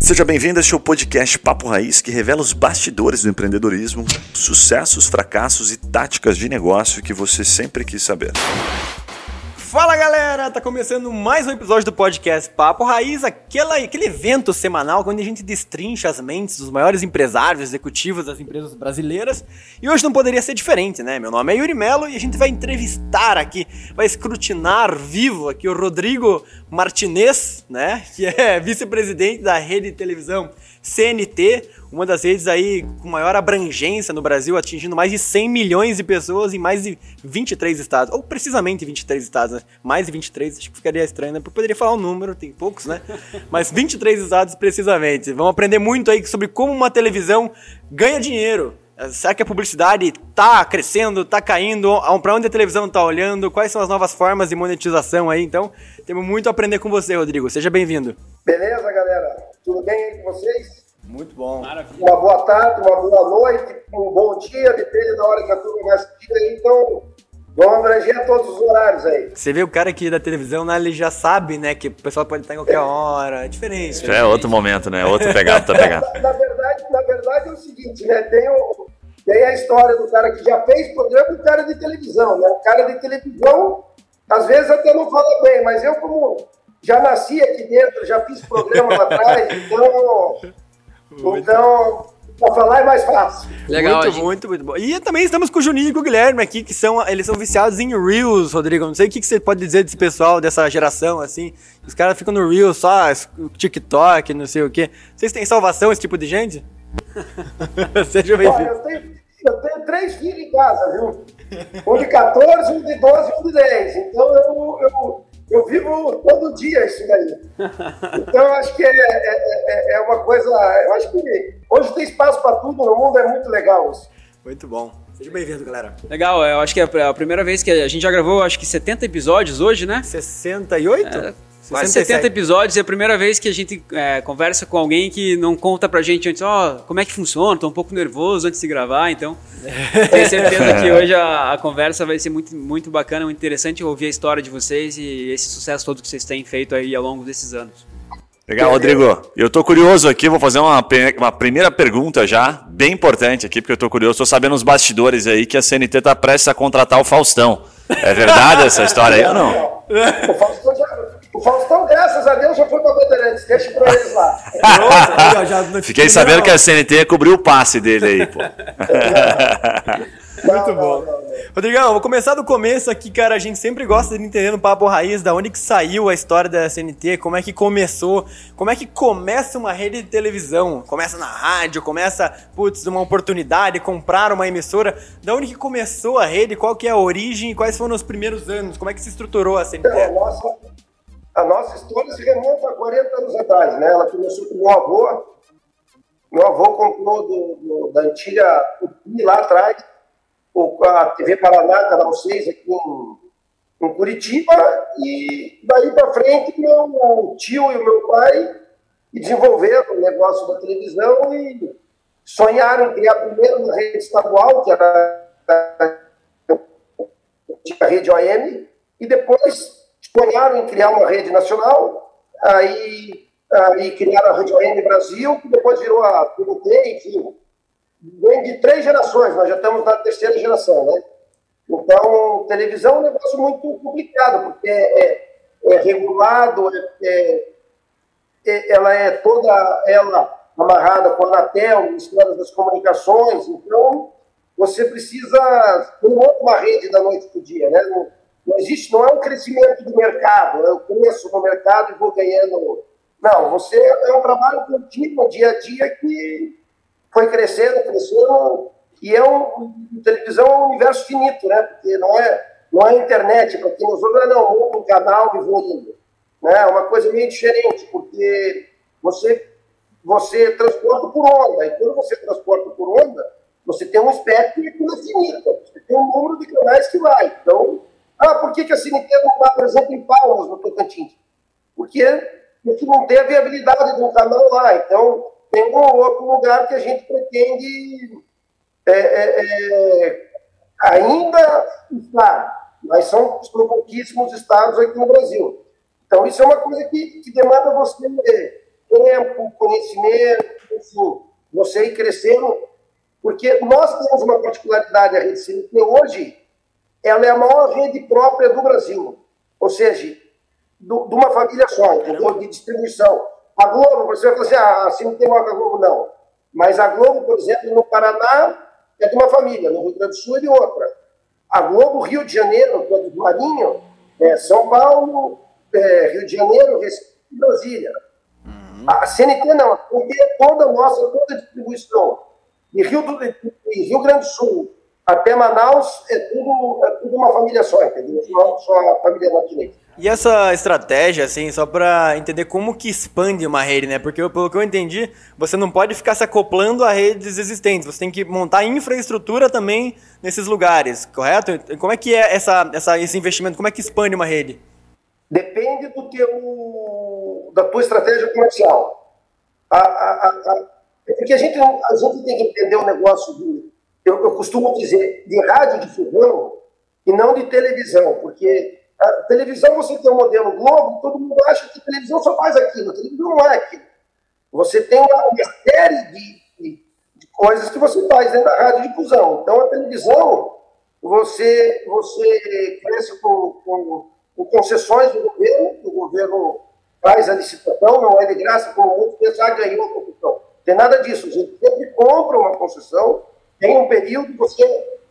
Seja bem-vindo a este podcast Papo Raiz, que revela os bastidores do empreendedorismo, sucessos, fracassos e táticas de negócio que você sempre quis saber. Fala galera, tá começando mais um episódio do podcast Papo Raiz, aquela, aquele evento semanal onde a gente destrincha as mentes dos maiores empresários executivos das empresas brasileiras. E hoje não poderia ser diferente, né? Meu nome é Yuri Melo e a gente vai entrevistar aqui, vai escrutinar vivo aqui o Rodrigo Martinez, né? Que é vice-presidente da rede de televisão CNT, uma das redes aí com maior abrangência no Brasil, atingindo mais de 100 milhões de pessoas em mais de 23 estados, ou precisamente 23 estados, né? mais de 23, acho que ficaria estranho, né? Porque eu poderia falar um número, tem poucos, né? Mas 23 estados precisamente. Vamos aprender muito aí sobre como uma televisão ganha dinheiro. Será que a publicidade tá crescendo, tá caindo? Para onde a televisão tá olhando? Quais são as novas formas de monetização aí? Então, temos muito a aprender com você, Rodrigo. Seja bem-vindo. Beleza, galera? Tudo bem aí com vocês? Muito bom. Maravilha. Uma boa tarde, uma boa noite, um bom dia, depende da hora que a turma vai assistir aí, então vamos abranger todos os horários aí. Você vê o cara aqui da televisão, né, ele já sabe, né, que o pessoal pode estar em qualquer hora, é diferente. Isso é outro momento, né, outro pegado, tá pegado. na, na, verdade, na verdade é o seguinte, né, tem, o, tem a história do cara que já fez programa e o cara de televisão, né, o cara de televisão às vezes até não fala bem, mas eu como já nasci aqui dentro, já fiz programa lá atrás, então então, para falar é mais fácil. Legal, muito, gente... muito, muito bom. E também estamos com o Juninho e com o Guilherme aqui, que são, eles são viciados em Reels, Rodrigo. Não sei o que, que você pode dizer desse pessoal, dessa geração, assim. Os caras ficam no Reels só, TikTok, não sei o quê. Vocês têm salvação, esse tipo de gente? Seja bem-vindo. Eu tenho, eu tenho três filhos em casa, viu? Um de 14, um de 12 e um de 10. Então eu, eu eu vivo todo dia isso daí. Então, eu acho que é, é, é, é uma coisa. Eu acho que hoje tem espaço para tudo no mundo, é muito legal isso. Muito bom. Seja bem-vindo, galera. Legal, eu acho que é a primeira vez que a gente já gravou, acho que 70 episódios hoje, né? 68? É, Quase 70 episódios, é a primeira vez que a gente é, conversa com alguém que não conta pra gente antes, ó, oh, como é que funciona, tô um pouco nervoso antes de gravar, então tenho certeza que hoje a, a, conversa vai ser muito, muito bacana, muito interessante ouvir a história de vocês e esse sucesso todo que vocês têm feito aí ao longo desses anos. Legal, Rodrigo. Eu tô curioso aqui, vou fazer uma, uma primeira pergunta já, bem importante aqui, porque eu tô curioso, tô sabendo nos bastidores aí que a CNT tá prestes a contratar o Faustão. É verdade essa história aí ou não? O Faustão já o Faustão, graças a Deus, já foi para Bandeirantes. Deixa para eles lá. Fiquei sabendo que a CNT cobriu o passe dele aí, pô. Muito não, bom. Não, não, Rodrigão, vou começar do começo aqui, cara. A gente sempre gosta de entender no Papo Raiz da onde que saiu a história da CNT, como é que começou, como é que começa uma rede de televisão. Começa na rádio, começa, putz, uma oportunidade, comprar uma emissora. Da onde que começou a rede, qual que é a origem e quais foram os primeiros anos? Como é que se estruturou a CNT? É, nossa, a nossa história se remonta a 40 anos atrás, né? Ela começou com meu avô. Meu avô comprou do, do, da antiga Tupi lá atrás, a TV Paraná, canal 6 aqui em, em Curitiba, e daí para frente meu tio e meu pai desenvolveram o negócio da televisão e sonharam em criar primeiro uma rede estadual, que era a rede OM, e depois sonharam em criar uma rede nacional, aí, aí criaram a Rede ON Brasil, que depois virou a PNT, enfim. Vem de três gerações, nós já estamos na terceira geração, né? Então, televisão é um negócio muito complicado, porque é, é, é regulado, é, é, é ela é toda ela amarrada com a Anatel, Ministério das Comunicações, então você precisa, não uma rede da noite para o dia, né? Não existe, não é um crescimento do mercado, eu cresço no mercado e vou ganhando. Não, você é um trabalho contínuo, dia a dia, que foi crescendo, crescendo, e é um, televisão é um universo finito, né? Porque não é, não é internet, para quem nos ouve, não, vou um canal e vou indo. Né? É uma coisa meio diferente, porque você, você transporta por onda, e quando você transporta por onda, você tem um espectro que é finito, você tem um número de canais que vai. Então, ah, por que, que a CNT não está, exemplo, em Palmas, no Tocantins? Porque, porque não tem a viabilidade do canal lá. Então, tem um outro lugar que a gente pretende é, é, é, ainda estar, mas são, são pouquíssimos estados aqui no Brasil. Então, isso é uma coisa que, que demanda você tempo, conhecimento, enfim, você ir crescendo, porque nós temos uma particularidade, a Rede CNT hoje, ela é a maior rede própria do Brasil, ou seja, do, de uma família só, de distribuição. A Globo, você vai falar assim, ah, assim não tem maior que a Globo, não. Mas a Globo, por exemplo, no Paraná, é de uma família, no Rio Grande do Sul é de outra. A Globo, Rio de Janeiro, é do Marinho, é São Paulo, é Rio de Janeiro, Recife Brasília. Uhum. A CNT não, porque toda a nossa, toda a distribuição de Rio, do, Rio Grande do Sul até Manaus é tudo, é tudo uma família só, entendeu? Só, só a família Martinez. E essa estratégia, assim, só para entender como que expande uma rede, né? Porque pelo que eu entendi, você não pode ficar se acoplando a redes existentes, você tem que montar infraestrutura também nesses lugares, correto? Como é que é essa, essa, esse investimento, como é que expande uma rede? Depende do teu, da tua estratégia comercial. A, a, a, é porque a gente, a gente tem que entender o negócio de, eu, eu costumo dizer, de rádio de fogão e não de televisão, porque a televisão você tem o um modelo Globo, todo mundo acha que televisão só faz aquilo. A televisão não é aquilo. Você tem uma, uma série de, de, de, coisas que você faz dentro da rádio difusão. Então a televisão, você, você cresce com, com, com concessões do governo, o governo faz a licitação, não é de graça, como muitos pensam, ah, ganhou a concessão. Não tem nada disso. A gente sempre compra uma concessão, tem um período, você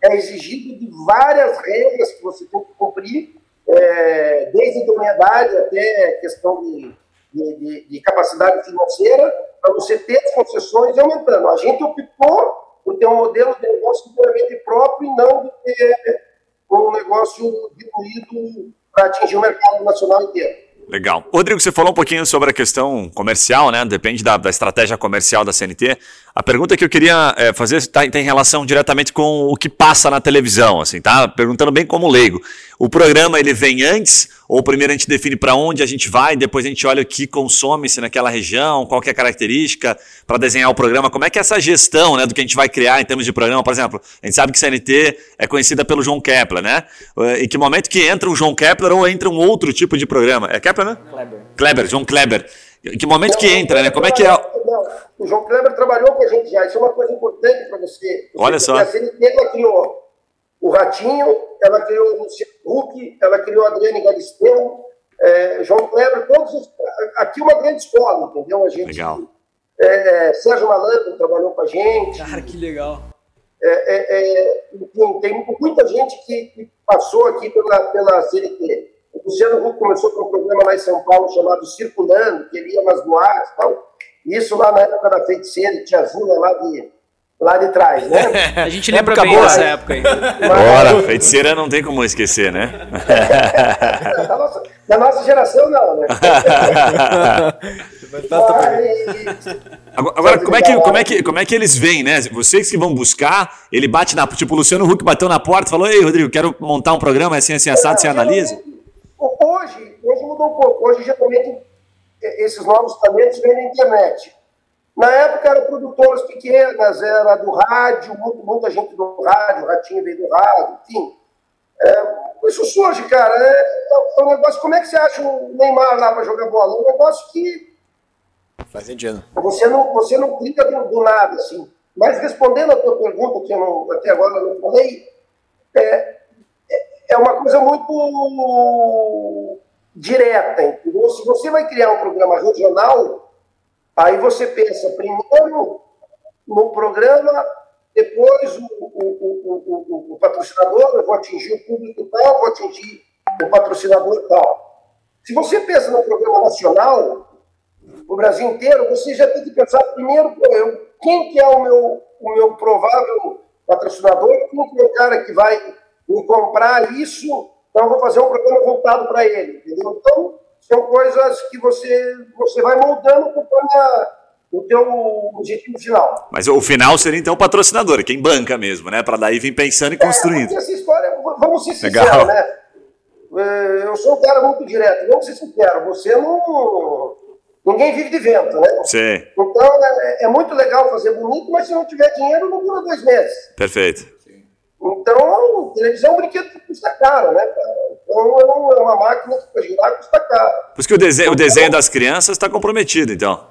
é exigido de várias regras que você tem que cumprir, é, desde idoneidade até questão de, de, de, de capacidade financeira, para você ter as concessões e aumentando. A gente optou por ter um modelo de negócio inteiramente próprio e não de ter um negócio diluído para atingir o mercado nacional inteiro. Legal. Rodrigo, você falou um pouquinho sobre a questão comercial, né? Depende da, da estratégia comercial da CNT. A pergunta que eu queria é, fazer tá, tem relação diretamente com o que passa na televisão, assim, tá? Perguntando bem como leigo. O programa ele vem antes ou primeiro a gente define para onde a gente vai, depois a gente olha o que consome-se naquela região, qual é a característica para desenhar o programa, como é que é essa gestão né, do que a gente vai criar em termos de programa? Por exemplo, a gente sabe que CNT é conhecida pelo João Kepler, né? Em que momento que entra um João Kepler ou entra um outro tipo de programa? É Kepler, né? Kleber. Kleber, João Kleber. Em que momento que entra, né? Como é que é? Não, o João Kleber trabalhou com a gente já, isso é uma coisa importante para você. Olha só. A CNT ela criou o Ratinho, ela criou o Luciano Huck, ela criou a Adriane Galisteu, é, João Kleber, todos os, aqui uma grande escola, entendeu? A gente, legal. É, é Sérgio Malandro trabalhou com a gente. Cara, que legal. É, é, é tem muita gente que, que, passou aqui pela, pela CNT. O Luciano Huck começou com um programa lá em São Paulo chamado Circulando, que ele ia nas boates e tal. Isso lá na época da feiticeira, Tiazinha lá de lá de trás, né? A gente lembra bem dessa época aí. Bora, feiticeira não tem como esquecer, né? da, nossa, da nossa geração, não, né? Agora, agora como, é que, como, é que, como é que eles vêm, né? Vocês que vão buscar, ele bate na. Tipo, o Luciano Huck bateu na porta e falou: Ei, Rodrigo, quero montar um programa assim, assim, assado, você analisa? Hoje, hoje mudou um pouco. Hoje, geralmente, esses novos talentos vêm na internet. Na época eram produtoras pequenas, era do rádio, muita gente do rádio, o Ratinho veio do rádio, enfim. É, isso surge, cara. É, é, um negócio. Como é que você acha o Neymar lá para jogar bola? É um negócio que. Faz sentido. Você não, você não clica do, do nada, assim. Mas respondendo a tua pergunta, que eu não, até agora não falei, é, é, é uma coisa muito direta, entendeu? Se você vai criar um programa regional, Aí você pensa primeiro no programa, depois o, o, o, o, patrocinador, eu vou atingir o público tal, vou atingir o patrocinador tal. Se você pensa no programa nacional, o Brasil inteiro, você já tem que pensar primeiro eu, quem que é o meu, o meu provável patrocinador, quem que é o cara que vai me comprar isso, então eu vou fazer um programa voltado para ele, entendeu? Então, são coisas que você, você vai moldando conforme a, o teu objetivo final. Mas o final seria então o patrocinador, quem banca mesmo, né? Para daí vir pensando e é, construindo. essa história, vamos ser sinceros, né? É, eu sou um cara muito direto, vamos ser sinceros, você não. Ninguém vive de vento, né? Sim. Então é, é muito legal fazer bonito, mas se não tiver dinheiro, não dura dois meses. Perfeito. Então, televisão é um brinquedo que custa caro, né, cara? Então é, é uma máquina que para girar custa caro. Por isso que o desenho, o desenho das crianças está comprometido, então.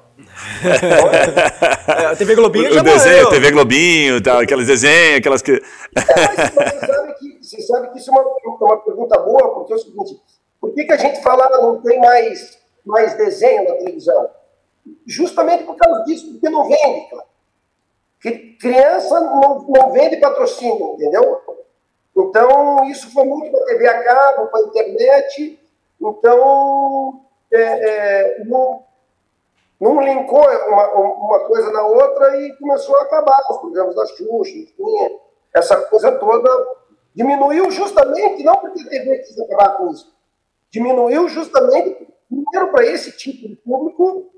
é, a TV Globinho o, já o desenho, TV Globinho, tá, aqueles desenhos, aquelas que. é, mas, você, sabe que, você sabe que isso é uma, uma pergunta boa, porque é o seguinte: por que, que a gente fala não tem mais, mais desenho na televisão? Justamente por causa disso, porque não vende, cara. Criança não, não vende patrocínio, entendeu? Então, isso foi muito para a TV a cabo, para a internet. Então, é, é, não, não linkou uma, uma coisa na outra e começou a acabar os programas da Xuxa, enfim, essa coisa toda diminuiu justamente, não porque a TV quis acabar com isso, diminuiu justamente, primeiro para esse tipo de público,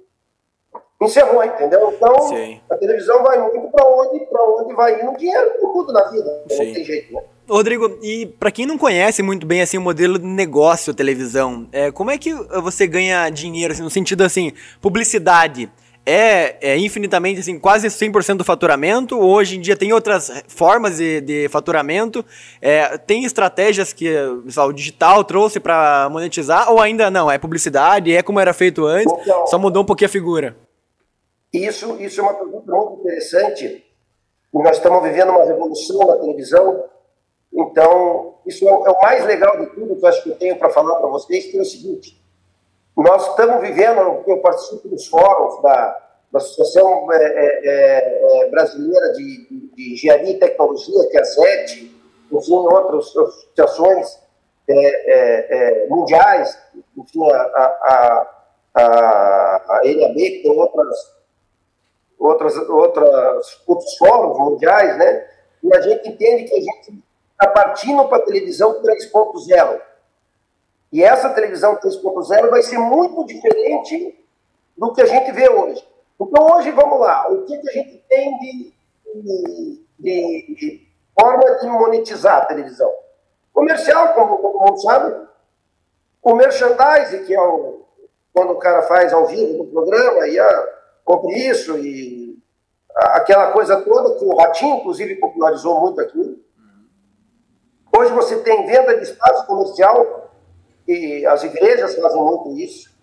encerrou, entendeu? Então, Sim. a televisão vai muito para onde, onde vai indo dinheiro, tudo na vida, Sim. não tem jeito, né? Rodrigo, e para quem não conhece muito bem assim o modelo de negócio televisão, é, como é que você ganha dinheiro assim, no sentido assim, publicidade? É, é, infinitamente, assim, quase 100% do faturamento. Hoje em dia tem outras formas de, de faturamento. É, tem estratégias que o digital trouxe para monetizar ou ainda não? É publicidade, é como era feito antes, então, só mudou um pouquinho a figura. Isso, isso é uma pergunta muito interessante. Nós estamos vivendo uma revolução na televisão então, isso é, é o mais legal de tudo que eu acho que eu tenho para falar para vocês, que é o seguinte, nós estamos vivendo, eu participo dos fóruns da, da Associação é, é, é Brasileira de, de, Engenharia e Tecnologia, que é a SET, enfim, outras associações é, é, mundiais, enfim, a, a, a, a NAB, que tem outras, outras, outras, outros fóruns mundiais, né? E a gente entende que a gente está partindo para a televisão 3.0. E essa televisão 3.0 vai ser muito diferente do que a gente vê hoje. Então, hoje, vamos lá, o que, que a gente tem de, de, de, forma de monetizar a televisão? Comercial, como todo mundo sabe, o merchandising, que é o, quando o cara faz ao vivo no programa, e ah, compre isso, e aquela coisa toda que o Ratinho, inclusive, popularizou muito aqui. Hoje você tem venda de espaço comercial, e as igrejas fazem muito isso.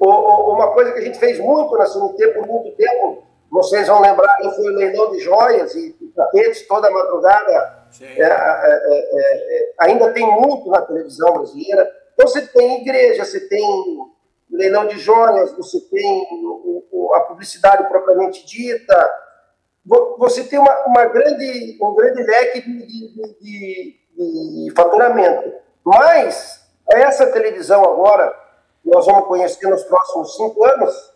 Uma coisa que a gente fez muito na CNT por muito tempo, vocês vão lembrar, foi o leilão de joias e tapetes toda madrugada. É, é, é, é, ainda tem muito na televisão brasileira. Então você tem igreja, você tem leilão de joias, você tem a publicidade propriamente dita, você tem uma, uma grande, um grande leque de, de, de, de faturamento. Mas essa televisão agora, que nós vamos conhecer nos próximos cinco anos,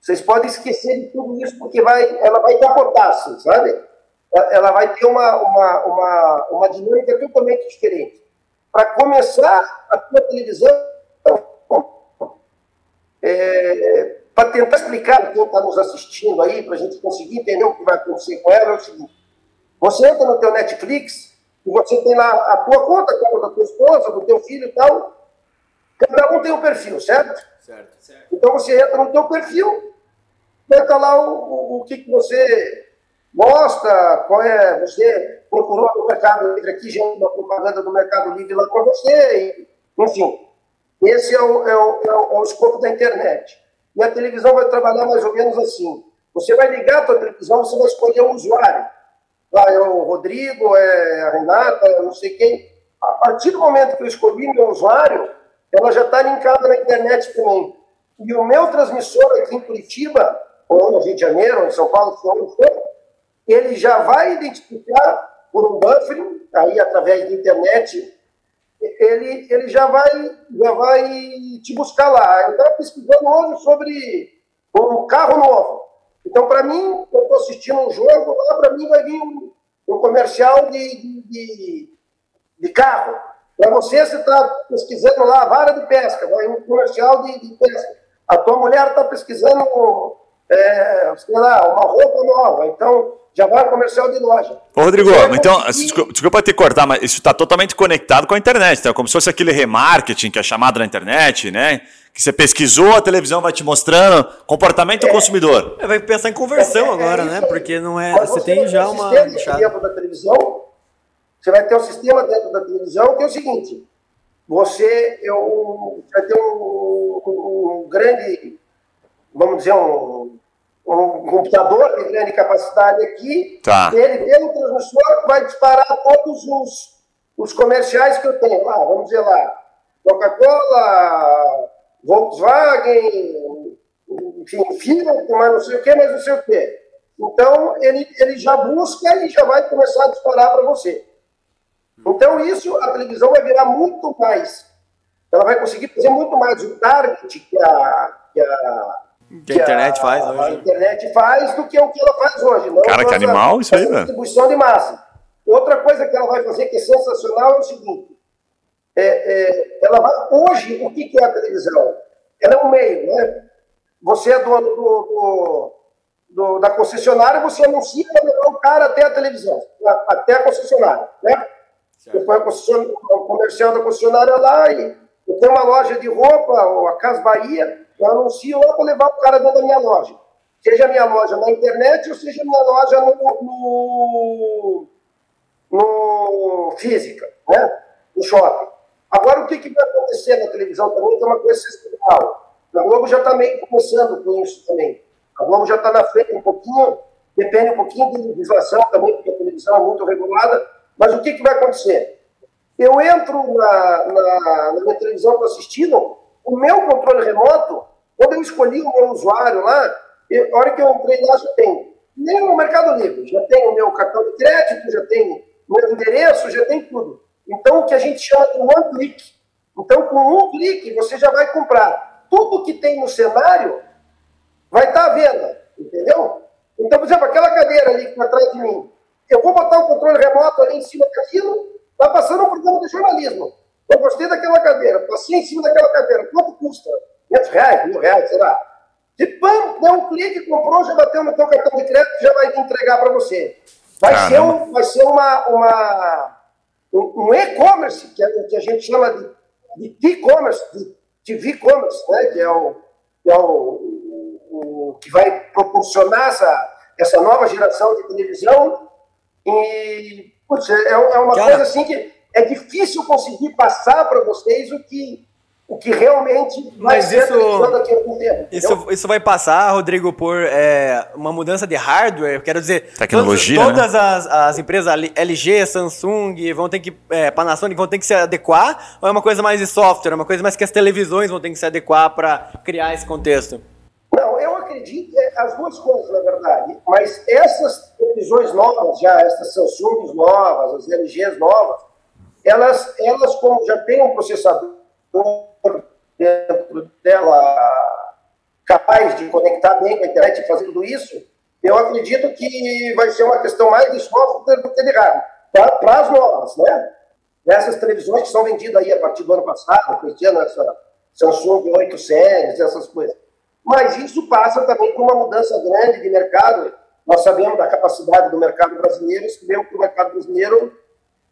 vocês podem esquecer de tudo isso, porque vai, ela vai capotar, sabe? Ela vai ter uma, uma, uma, uma dinâmica totalmente diferente. Para começar, a tua televisão, é, para tentar explicar para quem está nos assistindo aí, para a gente conseguir entender o que vai acontecer com ela, é o seguinte: você entra no teu Netflix, e você tem lá a tua conta, a conta da tua esposa, do teu filho e tal. Cada um tem um perfil, certo? Certo. certo. Então você entra no teu perfil, entra lá o, o, o que, que você gosta, qual é, você procurou no Mercado Livre aqui, já uma propaganda do Mercado Livre lá com você, e, enfim. Esse é o, é, o, é, o, é o escopo da internet. E a televisão vai trabalhar mais ou menos assim. Você vai ligar a tua televisão, você vai escolher o usuário lá é o Rodrigo, é a Renata, eu não sei quem. A partir do momento que eu escolhi meu usuário, ela já está linkada na internet também. E o meu transmissor aqui em Curitiba, ou no Rio de Janeiro, ou em São Paulo, não for, ele já vai identificar por um buffering, aí através da internet, ele, ele já, vai, já vai te buscar lá. Eu estava pesquisando hoje sobre um carro novo. Então, para mim, eu estou assistindo um jogo, lá para mim vai vir um, um comercial de, de, de carro. Para você, você está pesquisando lá vara de pesca, vai um comercial de, de pesca. A tua mulher está pesquisando, é, sei lá, uma roupa nova. Então, já vai comercial de loja. Ô, Rodrigo, então, desculpa, desculpa te cortar, mas isso está totalmente conectado com a internet, então, como se fosse aquele remarketing que é chamado na internet, né? que você pesquisou, a televisão vai te mostrando comportamento do consumidor. É, vai pensar em conversão é, agora, é né? Porque não é. Você, você tem já uma. Dentro da televisão, você vai ter um sistema dentro da televisão que é o seguinte: você eu, vai ter um, um, um grande, vamos dizer, um, um computador de grande capacidade aqui, Tá. ele pelo transmissor vai disparar todos os, os comerciais que eu tenho lá, vamos dizer lá, Coca-Cola, Volkswagen, enfim, Fiat, mas não sei o que, mas não sei o que. Então, ele, ele já busca e já vai começar a disparar para você. Então, isso, a televisão vai virar muito mais. Ela vai conseguir fazer muito mais o target que a, que a, Que a internet faz a hoje. internet faz do que o que ela faz hoje. Não Cara, que animal isso aí, velho. distribuição de massa. Outra coisa que ela vai fazer que é sensacional é o seguinte: é, é, ela vai, hoje, o que que é a televisão? Ela é um meio, né? Você é dono do, do- do- da concessionária, você anuncia para levar o cara até a televisão, a- até a concessionária, né? Você põe a o comercial da concessionária lá e tenho uma loja de roupa, ou a Cas Bahia, eu anuncio lá para levar o cara dentro da minha loja. Seja minha loja na internet ou seja minha loja no, no, no física, né? no shopping. Agora, o que, que vai acontecer na televisão também, que é uma coisa sensacional. A Globo já está meio começando com isso também. A Globo já está na frente um pouquinho, depende um pouquinho de legislação também, porque a televisão é muito regulada. Mas o que, que vai acontecer? Eu entro na, na, na minha televisão para assistindo, o meu controle remoto, quando eu escolhi o meu usuário lá, eu, a hora que eu entrei lá já tem, nem no Mercado Livre, já tem o meu cartão de crédito, já tem o meu endereço, já tem tudo. Então, o que a gente chama de one click. Então, com um clique, você já vai comprar. Tudo que tem no cenário vai estar à venda, entendeu? Então, por exemplo, aquela cadeira ali que está atrás de mim, eu vou botar o controle remoto ali em cima daquilo, está passando um programa de jornalismo. Eu gostei daquela cadeira, passei em cima daquela cadeira, quanto custa? 500 reais, mil reais, sei lá. De pam, deu um clique, comprou, já bateu no teu cartão de crédito, já vai entregar para você. Vai ser, Caramba. um, vai ser uma, uma, um, um e-commerce, que, é o que a gente chama de, de e-commerce, de TV commerce, né? que é o, que, é o, o- o que vai proporcionar essa, essa nova geração de televisão. E, putz, é, é uma Cara. coisa assim que é difícil conseguir passar para vocês o que, o que realmente vai Mas ser a isso- tempo. Isso, isso vai passar, Rodrigo, por é, uma mudança de hardware, quero dizer... Tecnologia, Todas, né? todas as, as empresas LG, Samsung, vão ter que... É, Panasonic vão ter que se adequar? Ou é uma coisa mais de software? É uma coisa mais que as televisões vão ter que se adequar para criar esse contexto? Não, eu acredito é, as duas coisas, na verdade. Mas essas televisões novas, já essas Samsungs novas, as LGs novas, elas, elas como já têm um processador dentro dela capaz de conectar bem com a internet fazer tudo isso, eu acredito que vai ser uma questão mais de software do que de hardware. Para as novas, né? Essas televisões que são vendidas aí a partir do ano passado, Cristiano, essa Samsung 8 séries, essas coisas. Mas isso passa também por uma mudança grande de mercado. Nós sabemos da capacidade do mercado brasileiro, sabemos que o mercado brasileiro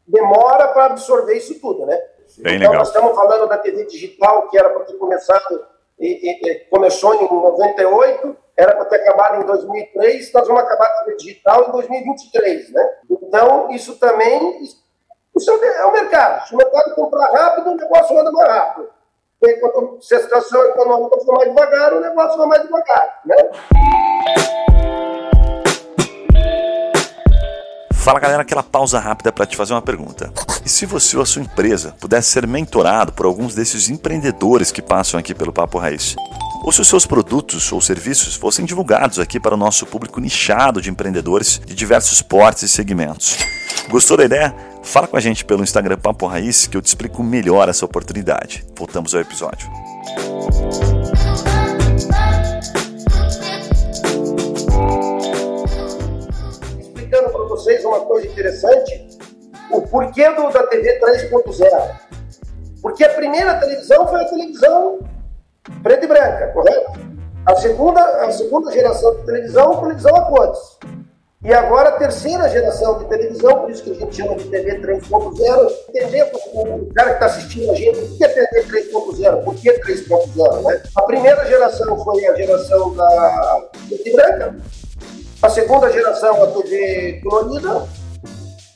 demora para absorver isso tudo, né? Bem então, legal. nós estamos falando da TV digital, que era para ter começado, e, e- começou em 98, era para ter acabado em 2003, nós vamos acabar com a TV digital em 2023, né? Então, isso também, isso é o- é o mercado. Se o mercado comprar rápido, o negócio anda mais rápido. E quando se a situação econômica for mais devagar, o negócio vai mais devagar, né? Fala galera, aquela pausa rápida para te fazer uma pergunta. E se você ou a sua empresa pudesse ser mentorado por alguns desses empreendedores que passam aqui pelo Papo Raiz? Ou se os seus produtos ou serviços fossem divulgados aqui para o nosso público nichado de empreendedores de diversos portes e segmentos? Gostou da ideia? Fala com a gente pelo Instagram Papo Raiz que eu te explico melhor essa oportunidade. Voltamos ao episódio. Vocês uma coisa interessante, o porquê do, da TV 3.0. Porque a primeira televisão foi a televisão preta e branca, correto? A segunda, a segunda geração de televisão, televisão a cores. E agora a terceira geração de televisão, por isso que a gente chama de TV 3.0, entender o cara que está assistindo a gente, o que é TV 3.0? Por que 3.0? Né? A primeira geração foi a geração da preta e branca, a segunda geração a TV colorida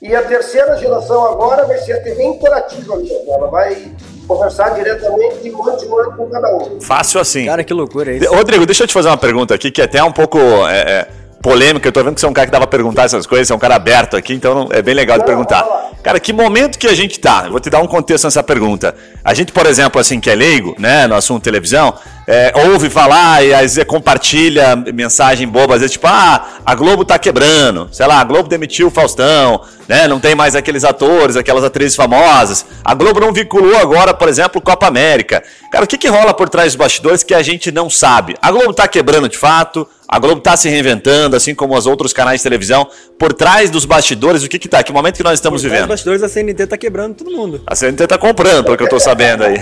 e a terceira geração agora vai ser a TV interativa mesmo. Ela vai, conversar diretamente de mano com cada um. Fácil assim. Cara, que loucura isso. Rodrigo, deixa eu te fazer uma pergunta aqui que é até um pouco é, é, polêmica. Eu tô vendo que você é um cara que dava perguntar essas coisas, você é um cara aberto aqui, então é bem legal de perguntar. Cara, que momento que a gente tá? Vou te dar um contexto nessa pergunta. A gente, por exemplo, assim, que é leigo, né, no assunto televisão, é, ouve falar e às vezes compartilha mensagem boba, às vezes tipo, ah, a Globo tá quebrando, sei lá, a Globo demitiu o Faustão, né, não tem mais aqueles atores, aquelas atrizes famosas, a Globo não vinculou agora, por exemplo, Copa América. Cara, o que que rola por trás dos bastidores que a gente não sabe? A Globo tá quebrando de fato, a Globo está se reinventando, assim como os outros canais de televisão. Por trás dos bastidores, o que que tá? Que momento que nós estamos vivendo? Bastidores, a CNT tá quebrando todo mundo. A CNT tá comprando, pelo que eu tô sabendo aí.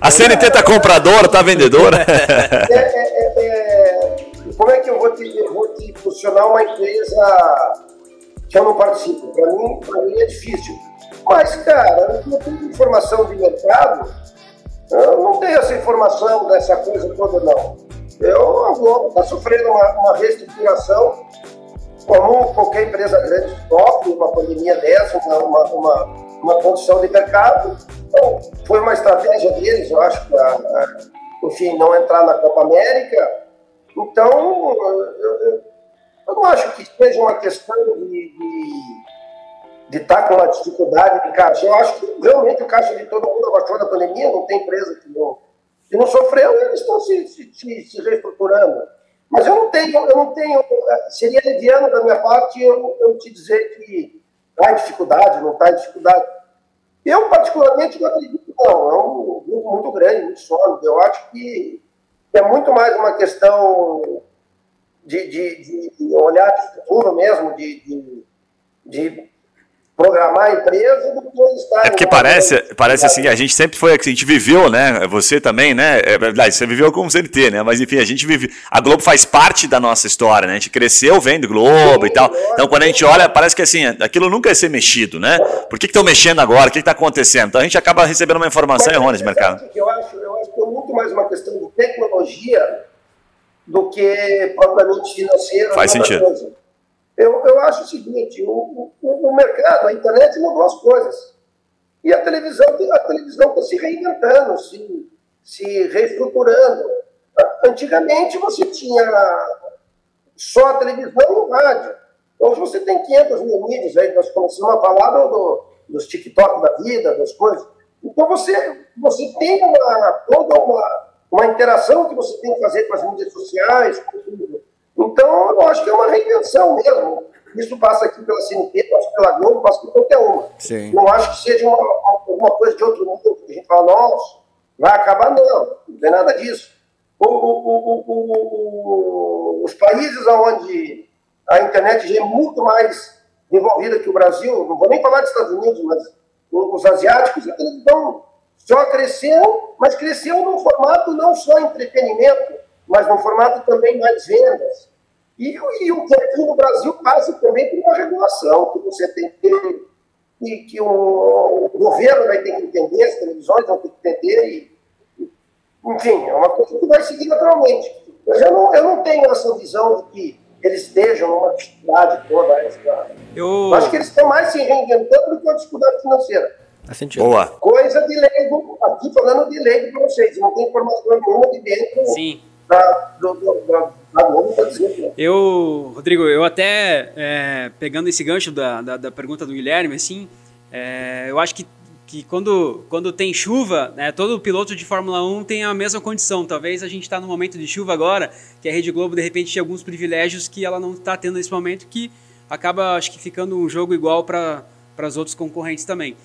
a CNT tá compradora, tá vendedora. É, é, é, é, como é que eu vou te, eu vou te posicionar uma empresa que eu não participo? Para mim, pra mim é difícil. Mas, cara, eu tenho informação de mercado, eu não tenho essa informação dessa coisa toda, não. Eu, Globo está sofrendo uma, uma reestruturação, como qualquer empresa grande sofre uma pandemia dessa, uma, uma, uma, uma condição de mercado. Então, foi uma estratégia deles, eu acho, para, enfim, não entrar na Copa América. Então, eu, eu, não acho que seja uma questão de, de de estar com uma dificuldade de caixa. Eu acho que realmente o caixa de todo mundo abaixou da pandemia, não tem empresa que não, que não sofreu, eles estão se, se, se reestruturando. Mas eu não tenho, eu não tenho, seria leviano da minha parte eu, eu te dizer que está em dificuldade, não está em dificuldade. Eu, particularmente, não acredito, não. É um grupo muito grande, muito sólido. Eu acho que é muito mais uma questão de, de, de olhar de futuro mesmo, de, de, de programar a empresa do que estar. É porque parece, parece assim, a gente sempre foi, a gente viveu, né? Você também, né? É verdade, você viveu como CLT, né? Mas enfim, a gente vive. A Globo faz parte da nossa história, né? A gente cresceu vendo Globo Sim, e tal. Então quando a gente olha, parece que assim, aquilo nunca ia ser mexido, né? Por que estão mexendo agora? O que está acontecendo? Então a gente acaba recebendo uma informação errônea de mercado. Eu acho, eu acho que é muito mais uma questão de tecnologia do que propriamente financeira. Faz sentido. Coisa. Eu, eu acho o seguinte, o, o, o mercado, a internet mudou as coisas. E a televisão a televisão está se reinventando, se, se reestruturando. Antigamente você tinha só a televisão e o rádio. Hoje você tem 500 mil mídias, aí nós começamos a falar do, do, dos TikTok da vida, das coisas. Então você, você tem uma, toda uma, uma interação que você tem que fazer com as mídias sociais, com tudo. Então, eu acho que é uma reinvenção mesmo. Isso passa aqui pela CNT, passa pela Globo, passa por qualquer uma. Sim. Não acho que seja uma, uma coisa de outro mundo, que a gente fala, nossa, vai acabar, não. Não tem nada disso. O, o, o, os países onde a internet já é muito mais envolvida que o Brasil, não vou nem falar dos Estados Unidos, mas os asiáticos, televisão só cresceu, mas cresceu num formato não só entretenimento, mas num formato também mais vendas. E, e o que aqui no Brasil passa também por uma regulação que você tem que ter, e que o, o, governo vai ter que entender, as televisões vão ter que entender, e, enfim, é uma coisa que vai seguir naturalmente. Mas eu não, eu não tenho essa visão de que eles estejam numa dificuldade toda. Essa, eu... acho que eles estão mais se reinventando do que uma dificuldade financeira. Sentido. Boa. Coisa de leigo, aqui falando de leigo para vocês, não tem informação nenhuma de dentro. Sim da, do, da? Eu, Rodrigo, eu até, é, pegando esse gancho da, da, da, pergunta do Guilherme, assim, é, eu acho que, que quando, quando tem chuva, né, todo piloto de Fórmula 1 tem a mesma condição. Talvez a gente está no momento de chuva agora, que a Rede Globo, de repente, tinha alguns privilégios que ela não está tendo nesse momento, que acaba, acho que, ficando um jogo igual para os outros concorrentes também.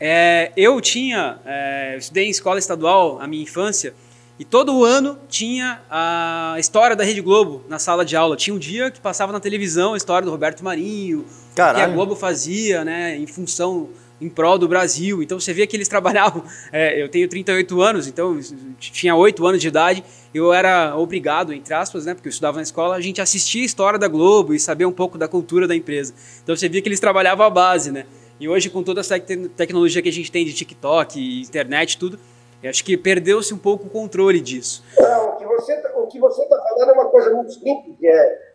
É, eu tinha, é, eu estudei em escola estadual a minha infância, e todo ano tinha a história da Rede Globo na sala de aula. Tinha um dia que passava na televisão a história do Roberto Marinho, Caralho. que a Globo fazia, né, em função, em prol do Brasil. Então você via que eles trabalhavam. É, eu tenho 38 anos, então tinha 8 anos de idade. Eu era obrigado, entre aspas, né, porque eu estudava na escola, a gente assistia a história da Globo e sabia um pouco da cultura da empresa. Então você via que eles trabalhavam a base, né? E hoje, com toda essa tecnologia que a gente tem de TikTok, internet, tudo eu acho que perdeu-se um pouco o controle disso. Não, o que você está tá falando é uma coisa muito simples, que é,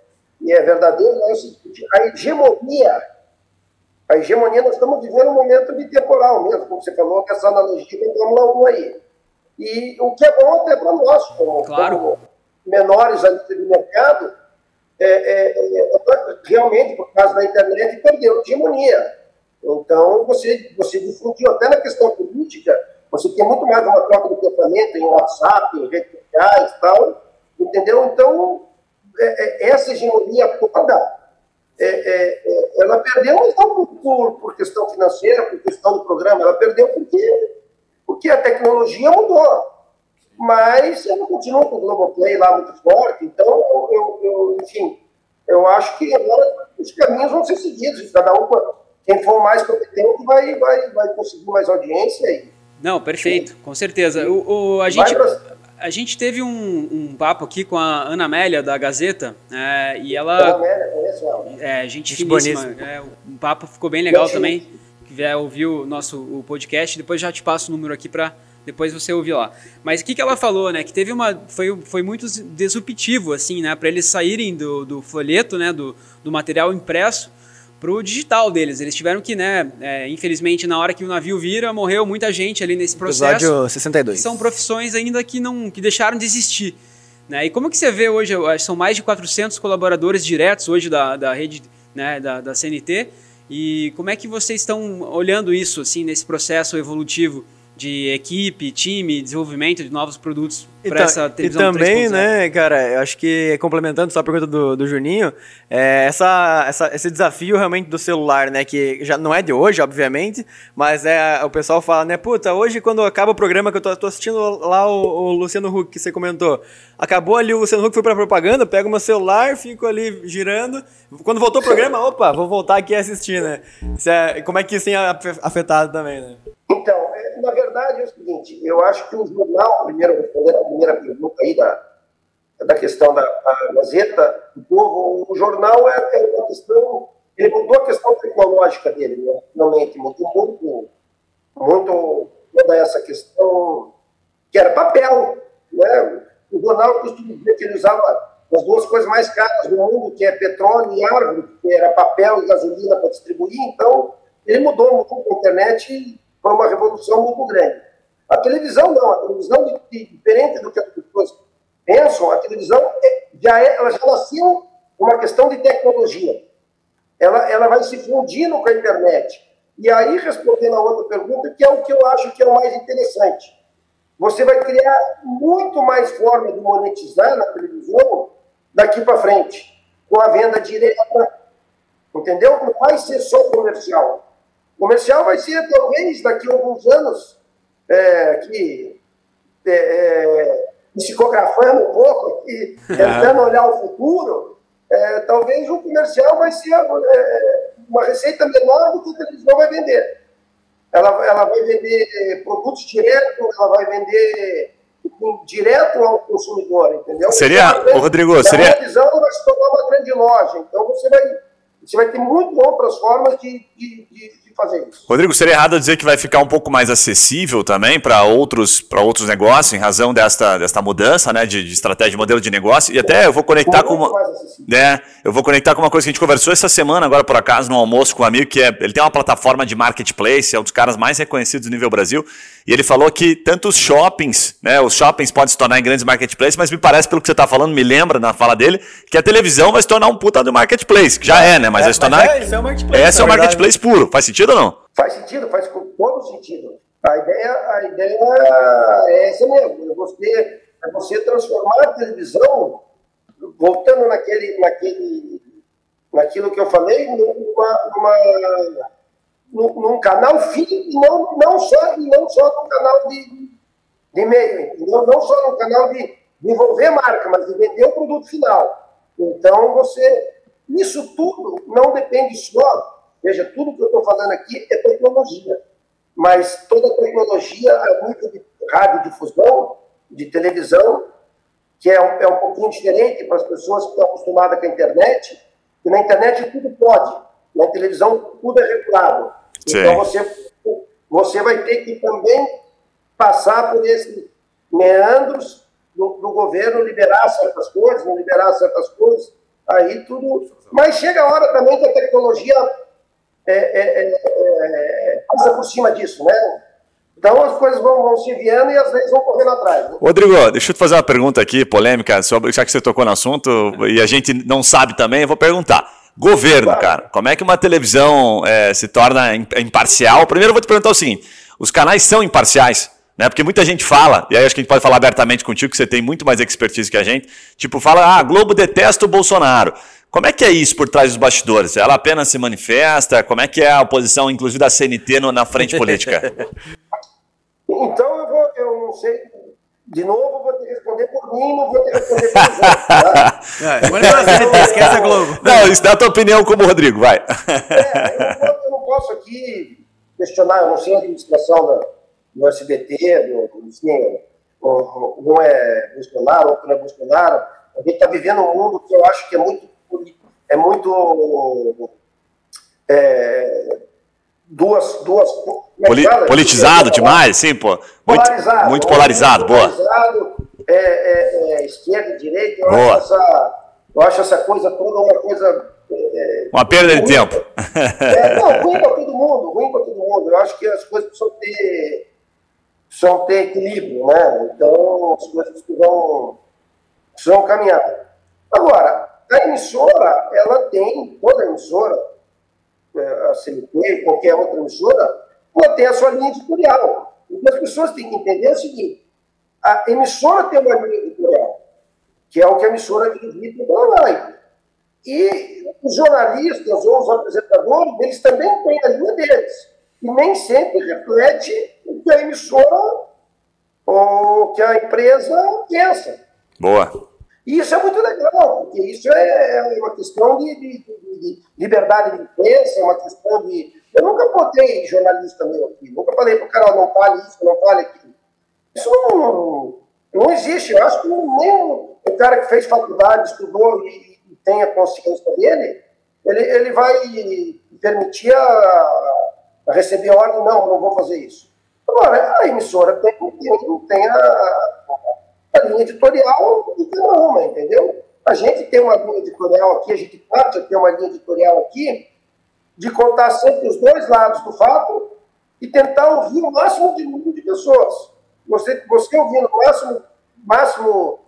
e é verdadeira, é o seguinte, a hegemonia, A hegemonia, nós estamos vivendo um momento de temporal mesmo, como você falou, essa analogia com a Fórmula 1 aí. E o que é bom até para nós, como, claro. como menores ali do mercado, é, é, é, realmente, por causa da internet, perdeu a hegemonia. Então, você, você difundiu até na questão política, você tem muito mais uma troca de pensamento em WhatsApp, em redes sociais e tal, entendeu? Então, é, é, essa hegemonia toda, é, ela perdeu, não por, por, questão financeira, por questão do programa, ela perdeu porque, porque a tecnologia mudou. Mas ela continua com o Globoplay lá muito forte, então, eu, eu, enfim, eu acho que agora os caminhos vão ser seguidos, cada um, quem for mais competente vai, vai, vai conseguir mais audiência aí. Não, perfeito, com certeza. O, o a, gente, a gente teve um, um, papo aqui com a Ana Amélia, da Gazeta, é, e ela... Ana Amélia, conheço ela. É, gente, finíssima. É, um papo ficou bem legal também. Que vier ouvir o nosso o podcast, depois já te passo o número aqui para depois você ouvir lá. Mas o que, que ela falou, né? Que teve uma. Foi, foi muito disruptivo, assim, né? Para eles saírem do, do folheto, né? Do, do material impresso pro digital deles. Eles tiveram que, né, é, infelizmente, na hora que o navio vira, morreu muita gente ali nesse processo. Episódio 62. São profissões ainda que não que deixaram de existir. Né? E como que você vê hoje, são mais de 400 colaboradores diretos hoje da, da rede né, da, da CNT, e como é que vocês estão olhando isso, assim, nesse processo evolutivo? de equipe, time, desenvolvimento de novos produtos para essa televisão E também, né, cara, eu acho que complementando só a pergunta do, do Juninho, é, essa, essa, esse desafio realmente do celular, né, que já não é de hoje, obviamente, mas é o pessoal fala, né, puta, hoje quando acaba o programa que eu tô, tô assistindo lá o, o, Luciano Huck que você comentou, acabou ali o Luciano Huck foi para propaganda, pego meu celular, fico ali girando, quando voltou o programa, opa, vou voltar aqui a assistir, né? É, como é que isso tem afetado também, né? Então, na verdade é o seguinte, eu acho que o jornal, primeiro respondendo primeira pergunta aí da, da questão da, da Gazeta do Povo, o jornal é, é, uma questão, ele mudou a questão tecnológica dele, né? finalmente, mudou muito, muito toda essa questão que era papel, né? O jornal costuma dizer que ele usava as duas coisas mais caras do mundo, que é petróleo e árvore, que era papel e gasolina para distribuir, então ele mudou, com a internet foi uma revolução muito grande. A televisão não, a televisão, diferente do que as pessoas pensam, a televisão é, já é, ela já nasceu uma questão de tecnologia. Ela, ela vai se fundindo com a internet. E aí, respondendo a outra pergunta, que é o que eu acho que é o mais interessante. Você vai criar muito mais forma de monetizar na televisão daqui para frente, com a venda direta. Entendeu? Não vai ser só comercial comercial vai ser, talvez, daqui a alguns anos, é, que é, é, psicografando um pouco aqui, tentando olhar o futuro, é, talvez o comercial vai ser é, uma receita menor do que a televisão vai vender. Ela, ela vai vender produtos diretos, ela vai vender direto ao consumidor, entendeu? Seria, então, Rodrigo, seria... A televisão vai se tornar uma grande loja, então você vai, você vai ter muito outras formas de, de, de fazer isso. Rodrigo, seria errado dizer que vai ficar um pouco mais acessível também para outros, outros negócios, em razão desta, desta mudança né, de, de estratégia de modelo de negócio. E até eu vou conectar com uma. Né, eu vou conectar com uma coisa que a gente conversou essa semana, agora por acaso, no almoço com um amigo, que é. Ele tem uma plataforma de marketplace, é um dos caras mais reconhecidos do nível Brasil. E ele falou que tanto os shoppings, né, os shoppings podem se tornar em grandes marketplaces, mas me parece, pelo que você está falando, me lembra na fala dele, que a televisão vai se tornar um puta do marketplace, que já é, né? Mas é, se tornar. É, esse é o marketplace. Esse é o marketplace puro. Faz sentido ou não? Faz sentido, faz com todo sentido. A ideia, a ideia é essa mesmo, é você, é você transformar a televisão, voltando naquele, naquele, naquilo que eu falei, numa, numa, num, num canal fim, e não, não, só, e não só num canal de, de meio, entendeu? não só no canal de desenvolver marca, mas de vender o produto final. Então, você, isso tudo não depende só Veja, tudo que eu estou falando aqui é tecnologia. Mas toda tecnologia, a nível de radiodifusão, de televisão, que é um, é um pouquinho diferente para as pessoas que estão acostumadas com a internet, que na internet tudo pode, na televisão tudo é regulado. Então você, você vai ter que também passar por esses meandros do, do governo liberar certas coisas, não liberar certas coisas, aí tudo. Mas chega a hora também que a tecnologia é, é, é, passa por cima disso, né? Então as coisas vão, vão se enviando e às vezes vão correndo atrás. Né? Rodrigo, deixa eu te fazer uma pergunta aqui, polêmica, sobre, já que você tocou no assunto e a gente não sabe também, eu vou perguntar. Governo, cara, como é que uma televisão é, se torna imparcial? Primeiro eu vou te perguntar o seguinte: os canais são imparciais? Né? Porque muita gente fala, e aí acho que a gente pode falar abertamente contigo, que você tem muito mais expertise que a gente, tipo, fala, ah, Globo detesta o Bolsonaro. Como é que é isso por trás dos bastidores? Ela apenas se manifesta? Como é que é a posição, inclusive, da CNT no, na frente política? então, eu, vou, eu não sei, de novo, vou ter que responder por mim, não vou ter que responder por você. Tá? é, esquece a Globo. Não, isso dá a tua opinião como Rodrigo, vai. É, eu, eu, não posso aqui questionar, eu não sei a administração da no SBT, do, enfim, um é Bolsonaro, outro não é Bolsonaro. A gente está vivendo um mundo que eu acho que é muito. É muito é, duas. duas é Poli, politizado é, demais, sim, pô. Muito polarizado. Muito polarizado, boa. Polarizado, é, é, é, esquerda e direita. Eu boa. Acho, essa, eu acho essa coisa toda uma coisa. uma perda de tempo. não, ruim para todo mundo, ruim para todo mundo. Eu acho que as coisas precisam ter precisam ter equilíbrio, né? Então, as coisas precisam, precisam caminhar. Agora, a emissora, ela tem, toda emissora, é, a CNT, qualquer outra emissora, ela tem a sua linha editorial. O que as pessoas têm que entender é o seguinte, a emissora tem uma linha editorial, que é o que a emissora acredita no online. E os jornalistas ou os apresentadores, eles também têm a linha deles. E nem sempre reflete o que a emissora ou que a empresa pensa. Boa. E isso é muito legal, porque isso é, é uma questão de, de, de liberdade de imprensa, é uma questão de. Eu nunca botei jornalista meu aqui, nunca falei para o cara, não fale isso, não fale aquilo. Isso não, não existe. Eu acho que nem o cara que fez faculdade, estudou e, e tem a consciência dele, ele, ele vai permitir a, a receber ordem, não, não vou fazer isso. Agora, a emissora tem, tem, tem a, a, linha editorial e tem uma, entendeu? A gente tem uma linha editorial aqui, a gente parte a ter uma linha editorial aqui de contar sempre os dois lados do fato e tentar ouvir o máximo de número de pessoas. Você, você ouvindo o máximo, máximo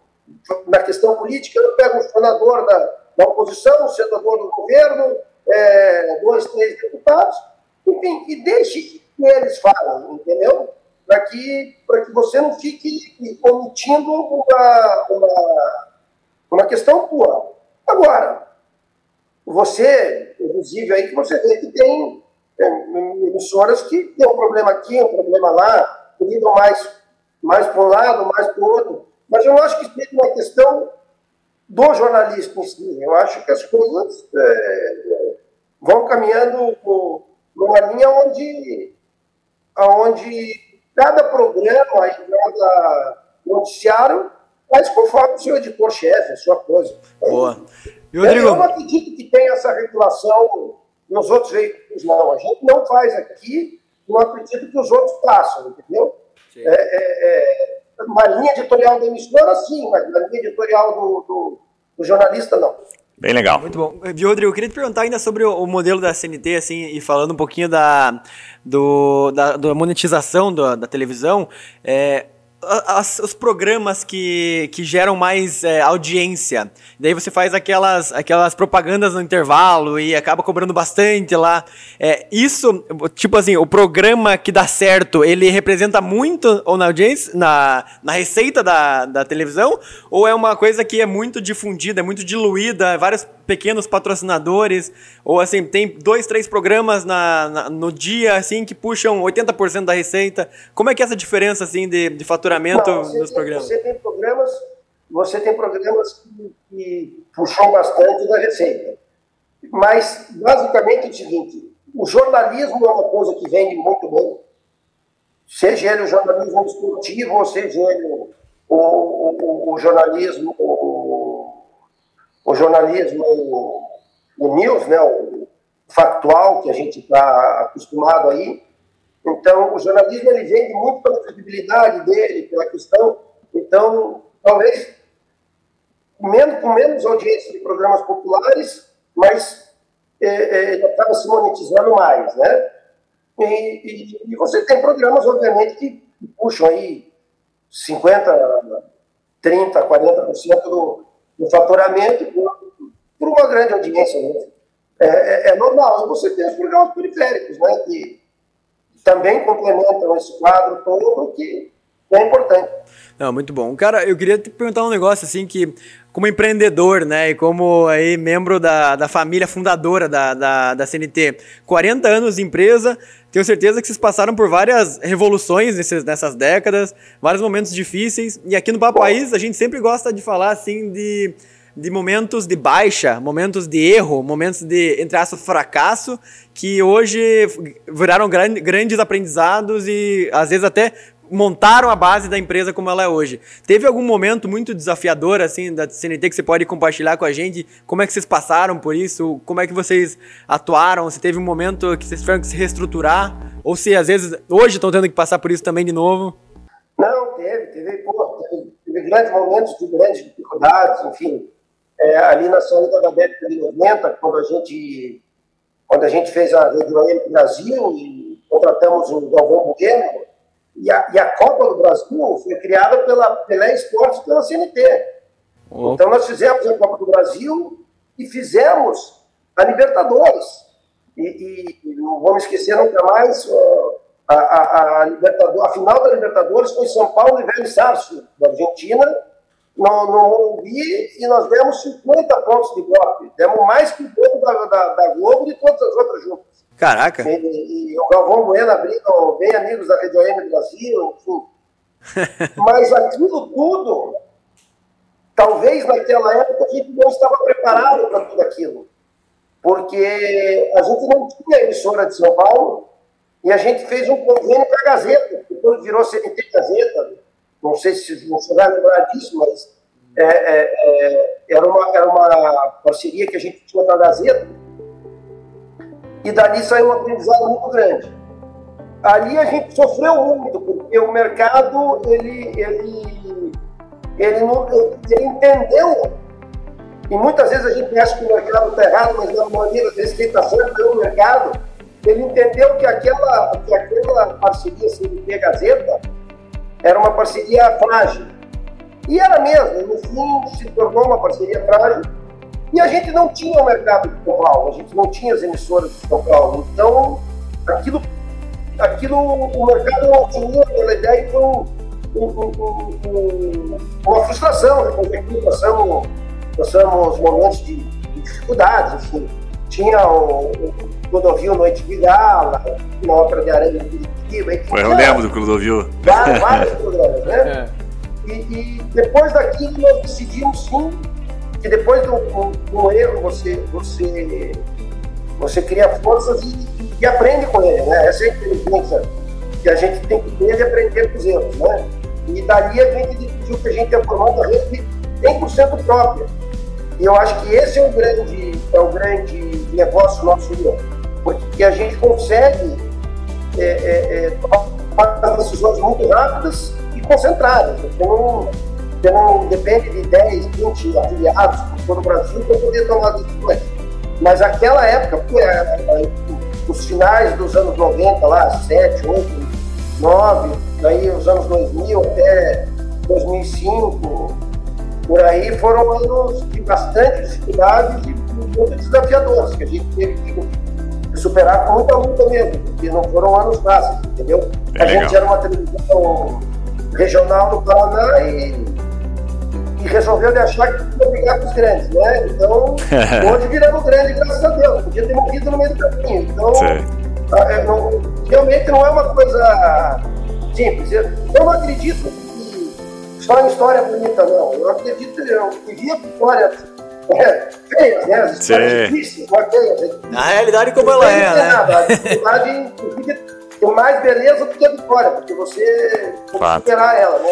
na questão política, eu pego o senador da, da oposição, o senador do governo, é, dois, três deputados, enfim, e deixe que eles falem, entendeu? Para que, que você não fique omitindo uma, uma, uma questão tua. Agora, você, inclusive, aí que você vê que tem emissoras que tem um problema aqui, um problema lá, lidam mais, mais para um lado, mais para o outro. Mas eu acho que seja uma questão do jornalista em si. Eu acho que as coisas é, vão caminhando numa linha onde, onde cada programa e cada noticiário faz conforme o seu editor-chefe, a sua coisa. Boa. E Rodrigo... Eu não acredito que tenha essa regulação nos outros veículos, não. A gente não faz aqui, não acredito que os outros façam, entendeu? É, é, é, uma linha editorial da emissora, sim, mas na linha editorial do, do, do jornalista, não. Bem legal. Muito bom. Viu, Rodrigo, eu queria te perguntar ainda sobre o, modelo da CNT, assim, e falando um pouquinho da, do, da, da monetização da, da televisão. É, as, os programas que, que geram mais é, audiência. Daí você faz aquelas, aquelas propagandas no intervalo e acaba cobrando bastante lá. É, isso, tipo assim, o programa que dá certo, ele representa muito ou na audiência, na, na receita da, da televisão? Ou é uma coisa que é muito difundida, é muito diluída, vários pequenos patrocinadores? Ou assim, tem dois, três programas na, na no dia, assim, que puxam 80% da receita. Como é que é essa diferença, assim, de, de faturamento? Não, dos tem, programas? Você tem programas, você tem programas que, que puxam bastante da receita. Mas, basicamente, é o seguinte: o jornalismo é uma coisa que vende muito bem, seja ele o jornalismo esportivo, ou seja ele o, o, o, o jornalismo, o, jornalismo, o, news, né, o factual, que a gente está acostumado aí. Então, o jornalismo ele vende muito pela credibilidade dele, pela questão. Então, talvez menos, com menos audiência de programas populares, mas é, é, ele acaba se monetizando mais, né? E, e, e, você tem programas, obviamente, que puxam aí 50, 30, 40% do, do faturamento por, uma grande audiência mesmo. É, é, é, normal. Você tem os programas periféricos, né? Que também complementam esse quadro todo, que é importante. Não, muito bom. Cara, eu queria te perguntar um negócio assim que, como empreendedor, né, e como aí membro da, da família fundadora da, da, da CNT, 40 anos de empresa, tenho certeza que vocês passaram por várias revoluções nesses, nessas décadas, vários momentos difíceis, e aqui no Papo País a gente sempre gosta de falar assim de de momentos de baixa, momentos de erro, momentos de, entre aspas, fracasso, que hoje viraram grandes aprendizados e às vezes até montaram a base da empresa como ela é hoje. Teve algum momento muito desafiador, assim, da CNT que você pode compartilhar com a gente? Como é que vocês passaram por isso? Como é que vocês atuaram? Se teve um momento que vocês tiveram que se reestruturar? Ou se, às vezes, hoje estão tendo que passar por isso também de novo? Não, teve. Teve, pô, teve, teve grandes momentos de grandes dificuldades, enfim. É, ali na saída da década de 90, quando a gente, quando a gente fez a Rede no Brasil e contratamos o Galvão Bueno, e a, e a Copa do Brasil foi criada pela Pelé Esportes pela CNT. Oh. Então nós fizemos a Copa do Brasil e fizemos a Libertadores. E, e não vamos esquecer nunca mais, a, a, a, Libertadores, a final da Libertadores foi São Paulo e Velho Sarsfield, da Argentina, no, no Morumbi, e nós demos 50 pontos de golpe. Demos mais que o dobro da, da, da Globo e todas as outras juntas. Caraca! E, e, o Galvão Bueno abrindo bem amigos da Rede OM Brasil, enfim. Mas aquilo tudo, talvez naquela época a gente não estava preparado para tudo aquilo. Porque a gente não tinha emissora de São Paulo e a gente fez um convênio com a Gazeta, depois virou CNT Gazeta. Não sei se você vai lembrar disso, mas é, é, é, era, uma, era uma parceria que a gente tinha com a Gazeta. E dali saiu um aprendizado muito grande. Ali a gente sofreu muito, porque o mercado, ele, ele, ele, não, ele entendeu, e muitas vezes a gente acha que o mercado está errado, mas na maneira, às vezes quem está certo é o mercado, ele entendeu que aquela, que aquela parceria CNT Gazeta era uma parceria frágil. E era mesmo, no fim se tornou uma parceria frágil, e a gente não tinha o mercado de São Paulo, a gente não tinha as emissoras de São Paulo. Então, aquilo, aquilo o mercado não assumiu aquela ideia e foi um, um, um, uma frustração. Né? daquilo passamos, passamos momentos de, de dificuldades. Enfim. Tinha o, o Clodovil Noite de Gala, uma ópera de aranha de Curitiba. Eu lembro do Clodovil. Vários, vários programas, né? É. E, e depois daquilo nós decidimos sim que depois do, do, do, erro você, você, você cria forças e, e, aprende com ele, né? Essa é a inteligência que a gente tem que ter de aprender com os erros, né? E dali a gente decidiu que a gente ia formar uma rede 100% própria. E eu acho que esse é o grande, é o grande negócio nosso, porque a gente consegue é, é, é, tomar decisões muito rápidas e concentradas. Então, você não depende de 10, 20 afiliados por todo o Brasil para poder tomar decisões. Mas aquela época, é, é, os finais dos anos 90, lá, 7, 8, 9, daí os anos 2000 até 2005, por aí foram anos de bastante dificuldade e muito desafiadores, que a gente teve que superar com muita luta mesmo, porque não foram anos fáceis, entendeu? É a gente era uma televisão regional no Paraná e e resolveu de achar que podia brigar com os grandes, né? Então, hoje viramos grande, graças a Deus. Podia ter morrido no meio do caminho. Então, é, não, realmente não é uma coisa simples. Eu não acredito que só em história bonita, não. Eu acredito, eu vivia histórias é, feias, né? As histórias difíceis, feias. Na realidade, como ela é, né? Nada. A dificuldade, inclusive, tem mais beleza do que a vitória, porque você pode superar ela, né?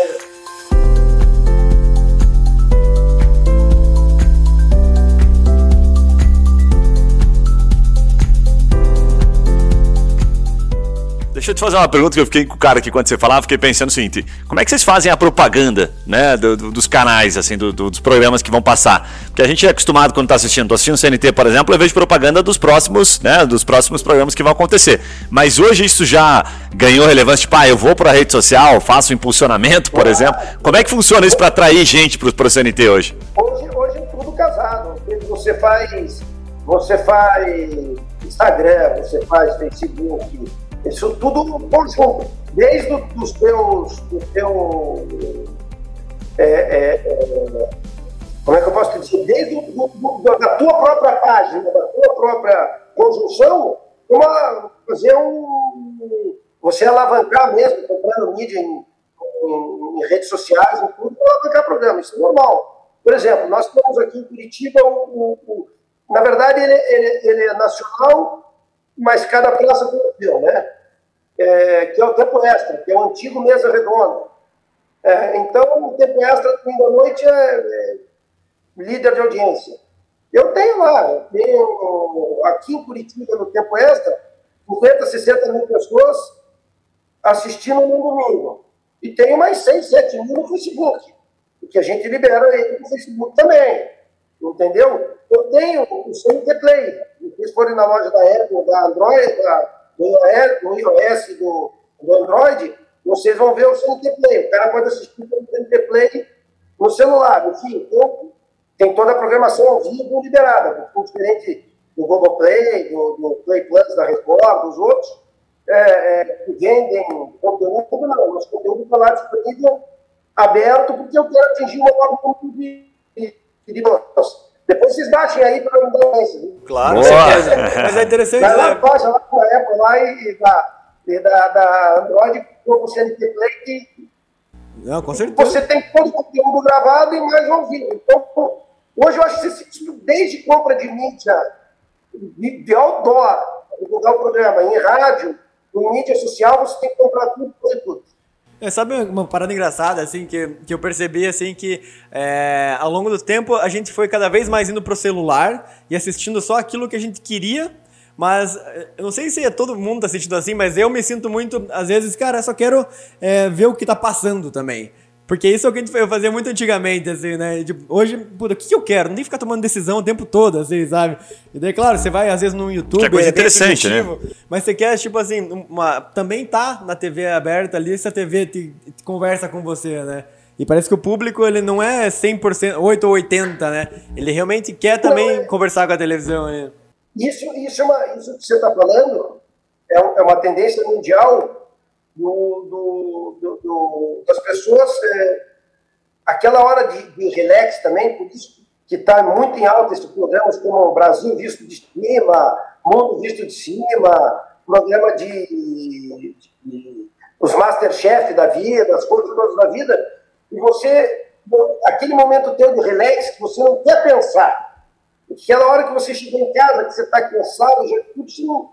Deixa eu te fazer uma pergunta que eu fiquei com o cara aqui quando você falava, fiquei pensando o seguinte: como é que vocês fazem a propaganda, né, do, do, dos canais, assim, do, dos programas que vão passar? Porque a gente é acostumado quando está assistindo, tô assistindo CNT, por exemplo, eu vejo propaganda dos próximos, né, dos próximos programas que vão acontecer. Mas hoje isso já ganhou relevância, tipo, ah, eu vou para a rede social, faço impulsionamento, por exemplo. Como é que funciona isso para atrair gente para o CNT hoje? Hoje, hoje é tudo casado. Você faz, você faz Instagram, você faz Facebook, isso tudo conjunto. Desde os teus. Do teu, é, é, é, como é que eu posso dizer? Desde do, do, da tua própria página, da tua própria conjunção, uma, fazer um. Você alavancar mesmo, comprando mídia em, em, em redes sociais, em tudo, alavancar programa. Isso é normal. Por exemplo, nós temos aqui em Curitiba o, o, o na verdade, ele, ele, ele, é nacional, mas cada praça tem o seu, né? É, que é o tempo extra, que é o antigo mesa redonda. É, então, o tempo extra, domingo à noite, é, é, líder de audiência. Eu tenho lá, eu tenho aqui em Curitiba, no tempo extra, 50, 60 mil pessoas assistindo no domingo. E tenho mais 6, 7 mil no Facebook, porque a gente libera ele no Facebook também. Entendeu? Eu tenho o CNT Play. Vocês forem na loja da Apple, da Android, da, do, iOS, do, do Android, vocês vão ver o CNT Play. O cara pode assistir o CNT Play no celular. Enfim, então, tem toda a programação ao vivo liberada, diferente do Google Play, do, do, Play Plus da Record, dos outros, é, é, que vendem conteúdo, não, mas conteúdo está lá disponível, aberto, porque eu quero atingir o maior número de, de, de depois vocês baixem aí para não dar esse. Claro, com certeza. Mas é interessante. Vai lá, baixa lá com a Apple lá e, da, e da, da Android com o CNT Play que não, com certeza. Você tem todo o conteúdo gravado e mais ao vivo. Então, hoje eu acho que você, desde compra de mídia, de, de outdoor, divulgar o programa, em rádio, em mídia social, você tem que comprar tudo, tudo, tudo. É, sabe uma parada engraçada, assim, que, que eu percebi, assim, que é, ao longo do tempo a gente foi cada vez mais indo pro celular e assistindo só aquilo que a gente queria, mas é, eu não sei se é todo mundo tá sentindo assim, mas eu me sinto muito, às vezes, cara, eu só quero é, ver o que tá passando também. Porque isso é o que gente fazia muito antigamente, assim, né? Tipo, hoje, puta, o que, que eu quero? Não tem que ficar tomando decisão o tempo todo, assim, sabe? E daí, claro, você vai às vezes no YouTube. Que é coisa é interessante, né? Mas você quer, tipo assim, uma, também tá na TV aberta ali, se a TV te, te conversa com você, né? E parece que o público, ele não é 100%, 8 ou 80, né? Ele realmente quer também não, é... conversar com a televisão. Né? Isso, isso, é uma, isso que você está falando é, é uma tendência mundial do, do, do, das pessoas, é, aquela hora de, de relax também, por isso que está muito em alta esses programas como Brasil visto de cima, Mundo visto de cima, programa de, de, de os Masterchef da vida, as coisas todas da vida, e você, aquele momento teu de relax, que você não quer pensar, aquela hora que você chega em casa, que você está cansado, já, tudo isso não,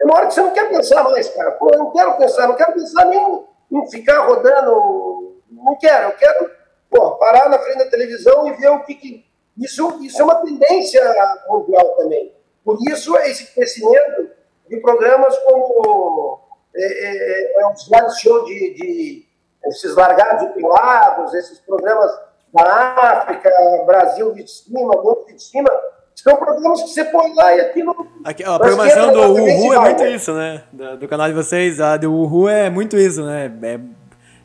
é uma hora que você não quer pensar mais, cara. Pô, eu não quero pensar, não quero pensar nem em ficar rodando. Não quero, eu quero pô, parar na frente da televisão e ver o que. que... Isso, isso é uma tendência mundial também. Por isso, esse crescimento de programas como é, é, é um slide show de, de esses largados e pilados, esses programas da África, Brasil de cima, mundo de cima, são programas que você põe lá e aquilo. Aqui, a programação do Uhu é muito isso, né? Do, do, canal de vocês, a do Uhu é muito isso, né? É,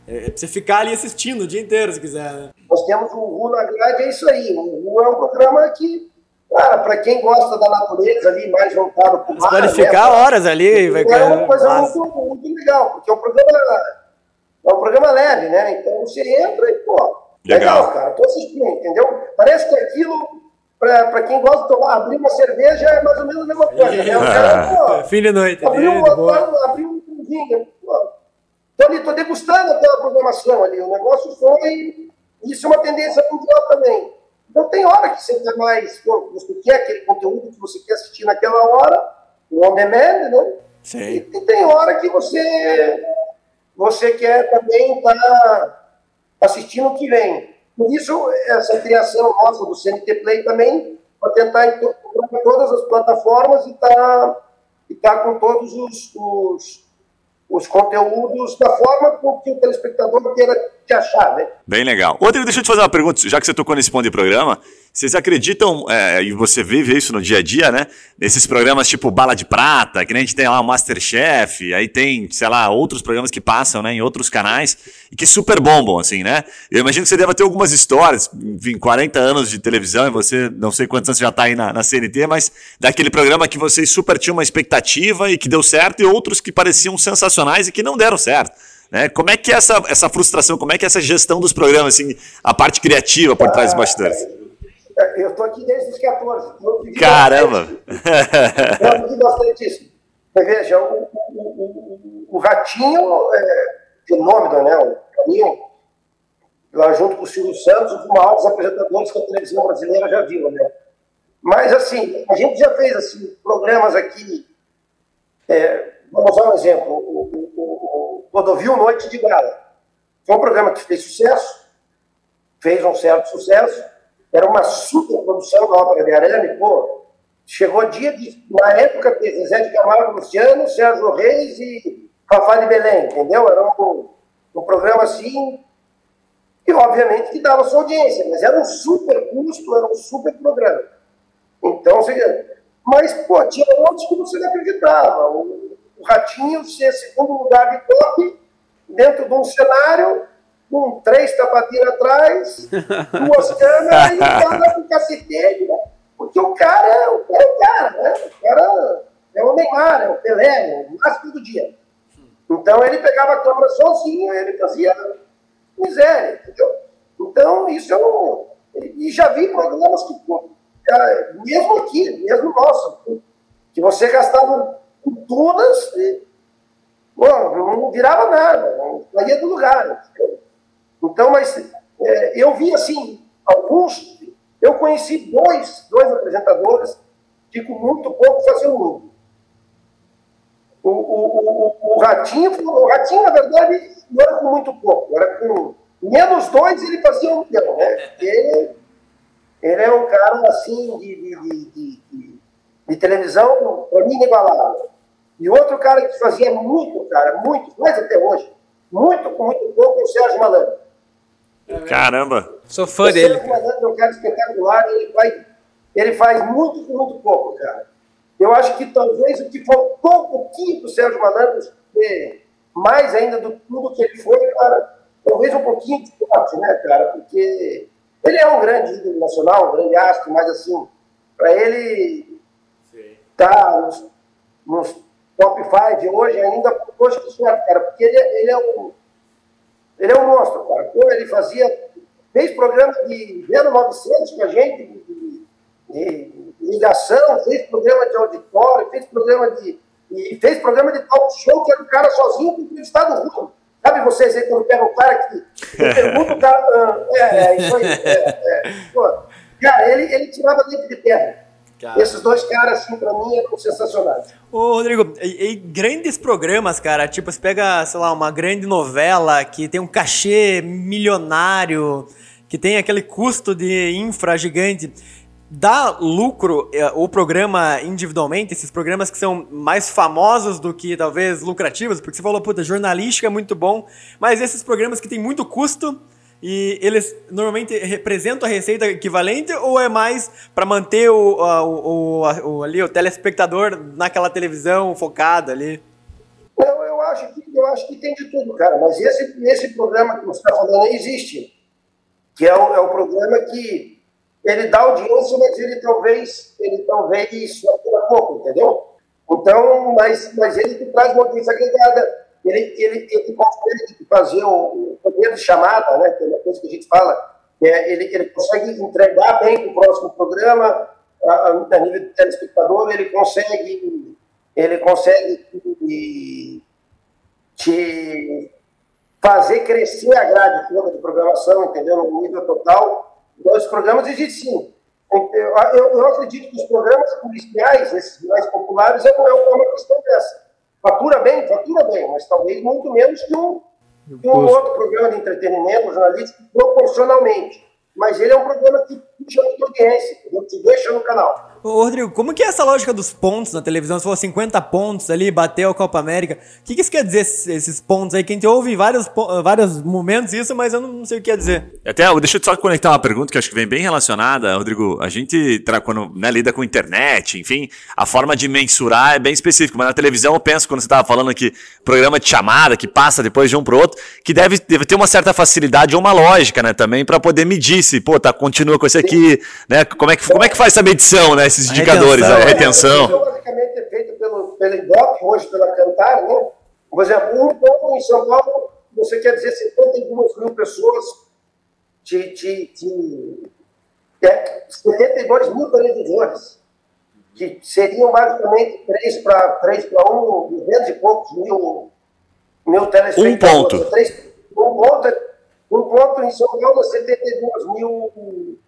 é, é pra você ficar ali assistindo o dia inteiro, se quiser. Né? Nós temos o Uhu na grade, é isso aí. O Uhu é um programa que, cara, para quem gosta da natureza ali, mais voltado para o mar. pode ficar né, horas ali. Vai, é uma coisa muito, muito, legal, porque é um programa, é um programa leve, né? Então você entra e, pô, legal, legal cara, tô assistindo, entendeu? Parece que aquilo para quem gosta de tomar, abrir uma cerveja é mais ou menos a mesma coisa. Né? Cara, Fim de noite. Abrir um, abrir um vinho. Estou ali, estou degustando aquela programação ali. O negócio foi. Isso é uma tendência mundial também. Então tem hora que você quer mais. Pô, você quer aquele conteúdo que você quer assistir naquela hora, o on demand, né? Sim. E, e tem hora que você, você quer também estar tá assistindo o que vem. Por isso, essa criação nossa do CNT Play também, para tentar em todas as plataformas e estar tá, e tá com todos os, os, os conteúdos da forma com que o telespectador queira te achar, né? Bem legal. Rodrigo, deixa eu te fazer uma pergunta, já que você tocou nesse ponto de programa, vocês acreditam, é, e você vive isso no dia a dia, né? Nesses programas tipo Bala de Prata, que nem a gente tem lá o Masterchef, aí tem, sei lá, outros programas que passam, né, em outros canais, e que super bombam, assim, né? Eu imagino que você deva ter algumas histórias, enfim, 40 anos de televisão, e você, não sei quantos anos já está aí na, na CNT, mas daquele programa que vocês super tinham uma expectativa e que deu certo, e outros que pareciam sensacionais e que não deram certo. Né? Como é que é essa, essa frustração, como é que é essa gestão dos programas, assim, a parte criativa por trás dos bastidores? É, eu estou aqui desde os 14. Caramba! eu vivi bastante isso. Veja, o, o, o, o Ratinho, é, fenômeno, né? O Ratinho, lá junto com o Silvio Santos, um dos maiores apresentadores que a televisão brasileira já viu, né? Mas, assim, a gente já fez assim, programas aqui. É, vamos dar um exemplo. O, o, o, Rodovil Noite de Gala. Foi um programa que fez sucesso, fez um certo sucesso era uma super produção da ópera de arame, pô. Chegou dia de, na época, Zé de Camargo Luciano, Sérgio Reis e Rafael de Belém, entendeu? Era um, um programa assim, e obviamente que dava sua audiência, mas era um super custo, era um super programa. Então, seja, mas, pô, tinha outros que você não acreditava. O, o Ratinho ser segundo lugar de top dentro de um cenário com três tapatinhas atrás, duas câmeras e cara com cacetete, né? Porque o cara, é o cara é o cara, né? O cara é o Neymar, é o Pelé, é o máximo do dia. Então ele pegava a câmera sozinho, ele fazia miséria, entendeu? Então isso eu não. E já vi programas que, mesmo aqui, mesmo nosso, que você gastava fortunas e pô, não virava nada, não saía do lugar. Entendeu? Então, mas é, eu vi assim, alguns, eu conheci dois, dois apresentadores que com muito pouco faziam muito. O, o, o, o, Ratinho, o Ratinho, na verdade, não era com muito pouco, era com menos dois ele fazia um milhão, né? Ele, ele é um cara assim de, de, de, de, de televisão, para mim, inigualável. E outro cara que fazia muito, cara, muito, mais até hoje, muito com muito pouco, é o Sérgio Malandro. Caramba! Sou fã dele. É um cara espetacular, ele faz, ele faz muito com muito pouco, cara. Eu acho que talvez o que faltou um pouquinho para o Sérgio Malandro ter mais ainda do tudo que ele foi, cara, talvez um pouquinho de sorte, né, cara? Porque ele é um grande ídolo nacional, um grande astro, mas assim, para ele estar tá nos, nos top 5 hoje ainda, hoje que sorte, cara, porque ele, ele é um ele é um monstro, cara. Pô, ele fazia, fez programa de 0900 com a gente, de, de, ligação, fez programa de auditório, fez programa de. E fez programa de talk show que era o cara sozinho com o estado ruim. Sabe vocês aí quando pega o cara que pergunta o cara. Ah, é, é, aí. É, é. Pô, cara, ele, ele tirava dentro de terra. Cara. Esses dois caras, assim, pra mim, eram sensacionais. Ô, Rodrigo, e, e, grandes programas, cara, tipo, você pega, sei lá, uma grande novela que tem um cachê milionário, que tem aquele custo de infra gigante, dá lucro é, o programa individualmente, esses programas que são mais famosos do que talvez lucrativos, porque você falou, puta, jornalística é muito bom, mas esses programas que tem muito custo e eles normalmente representam a receita equivalente ou é mais para manter o, o, o, o, ali, o telespectador naquela televisão focada ali? Não, eu acho que, eu acho que tem de tudo, cara. Mas esse, esse programa que você está falando aí existe. Que é o, é o programa que ele dá audiência, mas ele talvez, ele talvez a pouco, entendeu? Então, mas, mas ele traz uma audiência agregada ele, ele, ele consegue fazer o, o poder de chamada, né, que é uma coisa que a gente fala, é, ele, ele consegue entregar bem para o próximo programa, a, a, nível de telespectador, ele consegue, ele consegue te fazer crescer a grade toda de programação, entendeu? No nível total. Então, os programas existem sim. Eu, eu, eu, acredito que os programas policiais, esses mais populares, é uma questão dessa Fatura bem, fatura bem, mas talvez muito menos que um, que um outro programa de entretenimento jornalístico proporcionalmente. Mas ele é um programa que puxa muita audiência, entendeu? te deixa no canal. Ô, Rodrigo, como que é essa lógica dos pontos na televisão? Se for 50 pontos ali, bateu a Copa América, o que, que isso quer dizer, esses, pontos aí? Que a gente ouve vários, po- vários momentos isso, mas eu não sei o que quer dizer. Até, deixa eu só conectar uma pergunta que acho que vem bem relacionada, Rodrigo. A gente, quando né, lida com internet, enfim, a forma de mensurar é bem específica. Mas na televisão eu penso, quando você estava falando aqui, programa de chamada que passa depois de um para o outro, que deve, deve ter uma certa facilidade ou uma lógica, né, também, para poder medir se, pô, tá, continua com esse aqui, né? Como é que, como é que faz essa medição, né? Esses A indicadores, retenção. a retenção. Basicamente é feito pelo, pelo Ibope, hoje pela Cantar, né? Por exemplo, um ponto em São Paulo, você quer dizer 52 mil pessoas de, de, de é, 72 mil televisores, que seriam basicamente 3 para 3 para 1, 200 e poucos mil, mil telespectadores. Um ponto. Três- um ponto. Um ponto em São Paulo é 72 mil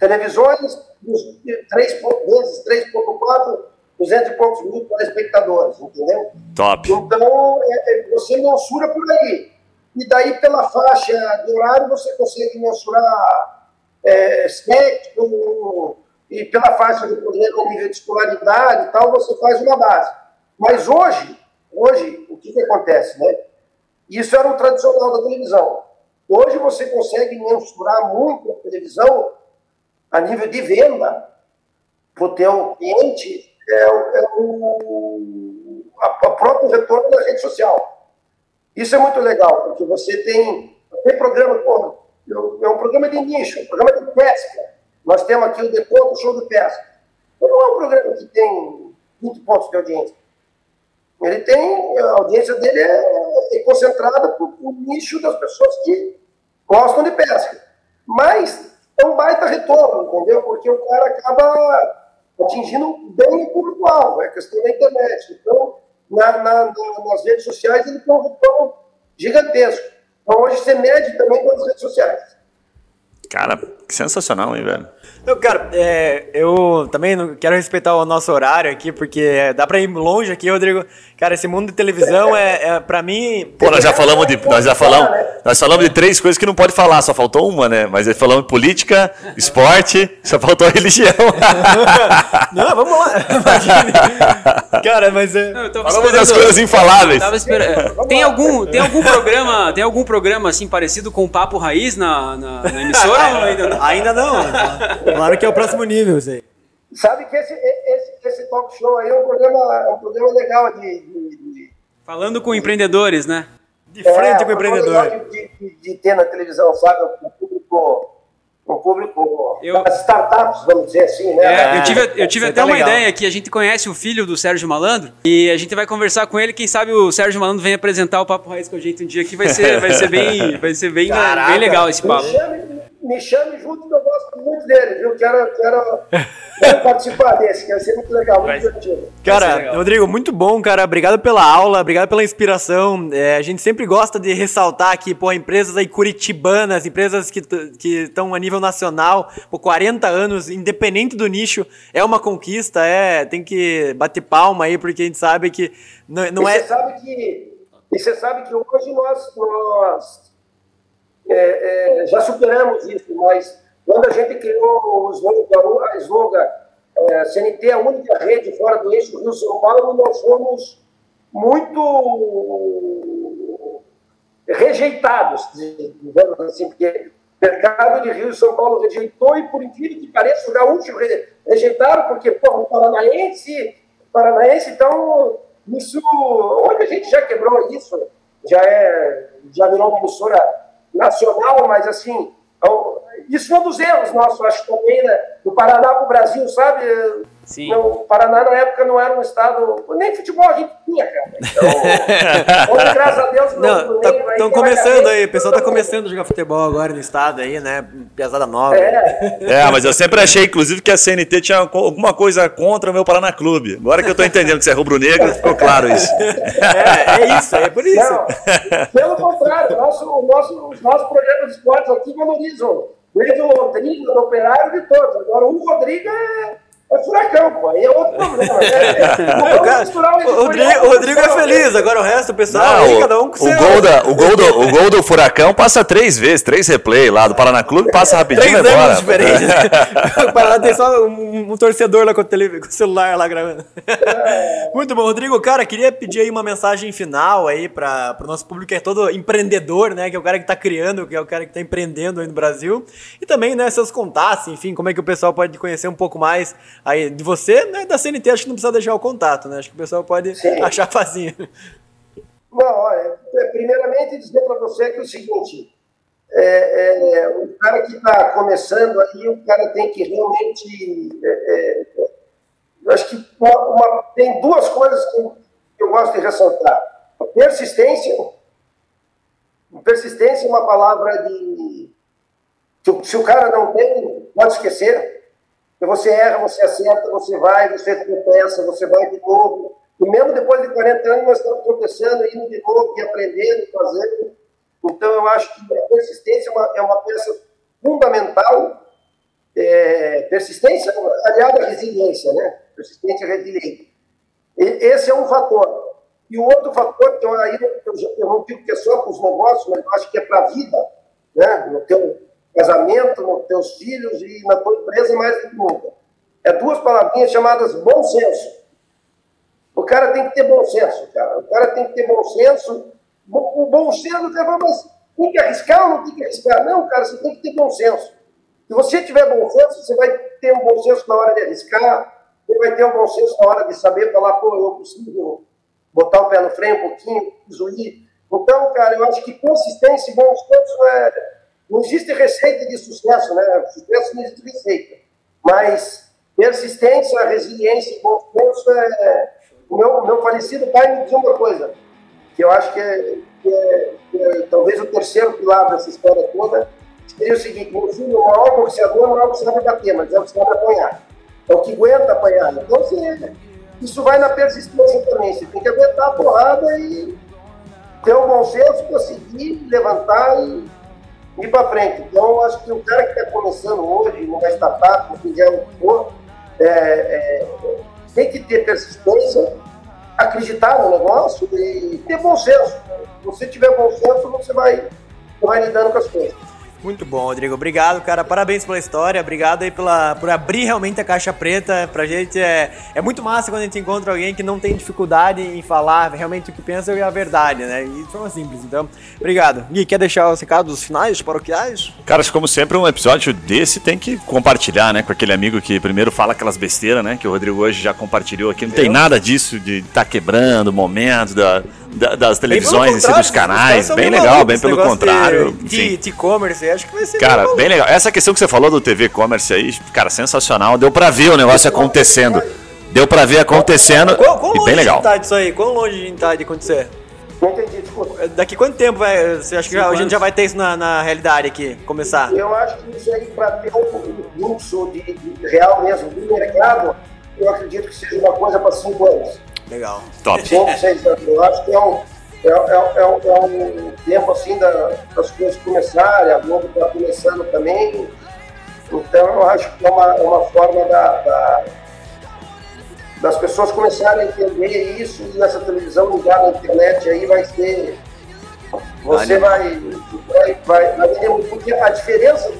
televisões, dos 3 po- vezes 3,4, 200 e poucos mil telespectadores, entendeu? Top. Então, é, é, você mensura por aí. E daí, pela faixa de horário, você consegue mensurar é, e pela faixa de nível de escolaridade e tal, você faz uma base. Mas hoje, hoje, o que, que acontece, né? Isso era o tradicional da televisão. Hoje você consegue mensurar muito a televisão a nível de venda para o teu cliente é, o- é o a, a próprio retorno da rede social. Isso é muito legal, porque você tem, tem programa, eu- é um programa de nicho, um programa de pesca. Nós temos aqui o Deponto Show de Pesca. Não é um programa que tem 20 pontos de audiência. Ele tem, a audiência dele é, é concentrada para o nicho das pessoas que gostam de pesca. Mas é um baita retorno, entendeu? Porque o cara acaba atingindo bem o público-alvo, é questão da internet. Então, na, na- na- nas redes sociais, ele tem um retorno gigantesco. Então, hoje você mede também pelas redes sociais. Cara, que sensacional, hein, velho? Eu, cara, é, eu também não quero respeitar o nosso horário aqui, porque dá pra ir longe aqui, Rodrigo. Cara, esse mundo de televisão é, é pra mim. Pô, nós já falamos de. Nós já falamos. Nós falamos de três coisas que não pode falar, só faltou uma, né? Mas aí falamos de política, esporte, só faltou a religião. Não, vamos lá. Imagine. Cara, mas é. Não, Falamos das coisas infaláveis. Tava esperando. Tem algum, tem algum programa, tem algum programa assim parecido com o Papo Raiz na, na, na emissora ou ainda não? Ainda não. Claro que é o próximo nível, isso aí. Sabe que esse, esse, esse talk show aí é um programa, é um programa legal de, de, de Falando com empreendedores, né? De frente É, com o uma coisa empreendedor. legal De, de- de ter na televisão, sabe? Um público, um público Eu- das startups, vamos dizer assim, né? É, eu Ah, tive, eu tive isso até tá uma legal. ideia que a gente conhece o filho do Sérgio Malandro e a gente vai conversar com ele. Quem sabe o Sérgio Malandro vem apresentar o Papo Raiz com a gente um dia que vai ser, vai ser bem, vai ser bem, Caraca. bem legal esse papo. Me chame, me chame junto que eu gosto muito dele, viu? Quero, quero, quero participar desse, que vai ser muito legal, muito divertido. Cara, legal. Rodrigo, muito bom, cara. Obrigado pela aula, obrigado pela inspiração. É, a gente sempre gosta de ressaltar que, pô, empresas aí curitibanas, empresas que estão a nível nacional, por 40 anos, independente do nicho, é uma conquista, é, tem que bater palma aí, porque a gente sabe que não, não e é... você sabe que e você sabe que hoje nós, nós é, é, já superamos isso, mas quando a gente criou o slogan, a slogan é, CNT é a única rede fora do eixo Rio-São Paulo, nós fomos muito rejeitados, digamos assim, porque o mercado de Rio e São Paulo rejeitou e, por incrível que pareça, o gaúcho re- rejeitaram, porque, porra, o paranaense, paranaense, então, isso, onde a gente já quebrou isso, já é, já virou uma emissora nacional, mas assim, isso foi um dos erros nossos, acho também, né, do Paraná para o Brasil, sabe? Sim. Não, o Paraná, na época, não era um estado. Nem futebol a gente tinha, cara. Então, hoje, graças a Deus, Não, estão tem começando aí, o pessoal tá galera- começando a jogar futebol agora no estado aí, né? Pesada nova. É, É, mas eu sempre achei, inclusive, que a CNT tinha alguma coisa contra o meu Paraná Clube. Agora que eu tô entendendo que você é rubro-negro, ficou claro isso. É, é isso, é por isso. não, pelo contrário, nosso, o nosso, os nossos programas de esportes aqui valorizam desde o Londrina, do Operário, de todos. Agora, o Rodrigo é, É furacão, pô, aí é outro problema. Né? o, cara, o, Rodrigo, o Rodrigo é feliz, agora o resto, o pessoal, não, aí, cada um com o, seu... gol da, o, gol do, o gol do Furacão passa três vezes, três replay lá do Paraná Clube, passa rapidinho e vai embora. diferentes. o Paraná tem só um, um, torcedor lá com o, tele, com o celular lá gravando. É. Muito bom, Rodrigo, cara, queria pedir aí uma mensagem final aí para o nosso público que é todo empreendedor, né, que é o cara que está criando, que é o cara que está empreendendo aí no Brasil, e também, né, seus contatos, enfim, como é que o pessoal pode conhecer um pouco mais aí de você, né, da CNT, acho que não precisa deixar o contato, né? Acho que o pessoal pode Sim. achar facinho. Não, olha, é, primeiramente dizer para você que é o seguinte, é, é, o cara que está começando aí, o cara tem que realmente, é, é, eu acho que uma, uma, tem duas coisas que eu, que eu gosto de ressaltar. Persistência, persistência é uma palavra de, se o cara não tem, pode esquecer, e você erra, você acerta, você vai, você tropeça, você vai de novo. E mesmo depois de 40 anos, nós estamos tropeçando, indo de novo, e aprendendo, fazendo. Então, eu acho que a persistência é uma, é uma peça fundamental. É, persistência aliada à resiliência, né? Persistência e resiliência. E, esse é um fator. E o outro fator, que eu, aí, eu, eu não digo que é só para os negócios, mas eu acho que é para a vida, né? No teu, casamento, nos teus filhos e na tua empresa mais do que nunca. É duas palavrinhas chamadas bom senso. O cara tem que ter bom senso, cara. O cara tem que ter bom senso. O bom senso, você fala, mas tem que arriscar ou não tem que arriscar? Não, cara, você tem que ter bom senso. Se você tiver bom senso, você vai ter um bom senso na hora de arriscar, você vai ter um bom senso na hora de saber falar, pô, eu consigo botar o pé no freio um pouquinho, preciso. Então, cara, eu acho que consistência e bom senso é, não existe receita de sucesso, né? Sucesso não existe receita. Mas persistência, resiliência e bom senso é. O meu, meu falecido pai me dizia uma coisa, que eu acho que é, que é, que é talvez o terceiro pilar dessa história toda, seria o seguinte: meu filho, o maior boxeador não é o que sabe bater, mas é o que sabe apanhar. É o que aguenta apanhar. Então, você, isso vai na persistência também. Você tem que aguentar a porrada e ter o bom senso, conseguir levantar e ir para frente. Então, acho que o cara que está começando hoje, numa startup, no que já for, é, é, tem que ter persistência, acreditar no negócio e ter bom senso. Se você tiver bom senso, você vai, vai lidando com as coisas. Muito bom, Rodrigo. Obrigado, cara. Parabéns pela história. Obrigado aí pela, por abrir realmente a caixa preta. Pra gente é, é muito massa quando a gente encontra alguém que não tem dificuldade em falar realmente o que pensa e a verdade, né? E de forma simples. Então, obrigado. Gui, quer deixar os recados finais, paroquiais? Cara, como sempre, um episódio desse tem que compartilhar, né? Com aquele amigo que primeiro fala aquelas besteiras, né? Que o Rodrigo hoje já compartilhou aqui. Não tem nada disso de estar tá quebrando o momento da da, das televisões em si dos canais. Bem legal, bem pelo contrário. De e-commerce, acho que vai ser. Cara, bem legal. Essa questão que você falou do TV commerce aí, cara, sensacional. Deu pra ver o negócio acontecendo. Deu pra ver acontecendo. Qual, qual e bem legal. Tá disso aí? Quão longe de tá de acontecer? Não entendi, desculpa. Daqui quanto tempo vai, você acha que a gente já vai ter isso na, na realidade aqui, começar? Eu acho que isso aí, para ter um fluxo de, de, real mesmo do mercado, eu acredito que seja uma coisa para cinco anos. Legal. Top. Eu acho que é um, é, é, é, é um tempo assim da, das coisas começarem, a Globo está começando também. Então eu acho que é uma, é uma forma da, da, das pessoas começarem a entender isso e essa televisão ligada na internet aí vai ser. Você vai, vai, vai, vai porque a diferença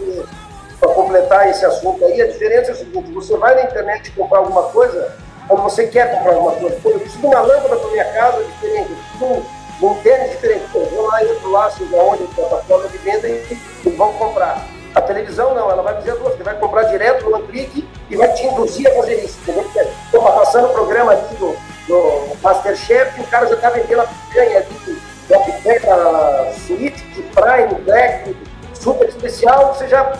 para completar esse assunto aí, a diferença é a seguinte, você vai na internet comprar alguma coisa, quando você quer comprar alguma coisa, eu preciso de uma lâmpada para minha casa diferente, eu preciso de um tênis diferente, Pô, vou lá, entro lá, seja onde, plataforma de venda e, e vão comprar. A televisão não, ela vai dizer duas, você vai comprar direto no clique e vai te induzir a fazer isso? Estou passando o programa ali do, do Masterchef e o cara já está vendendo a picanha ali, a picanha suíte, Prime, Black, super especial, você já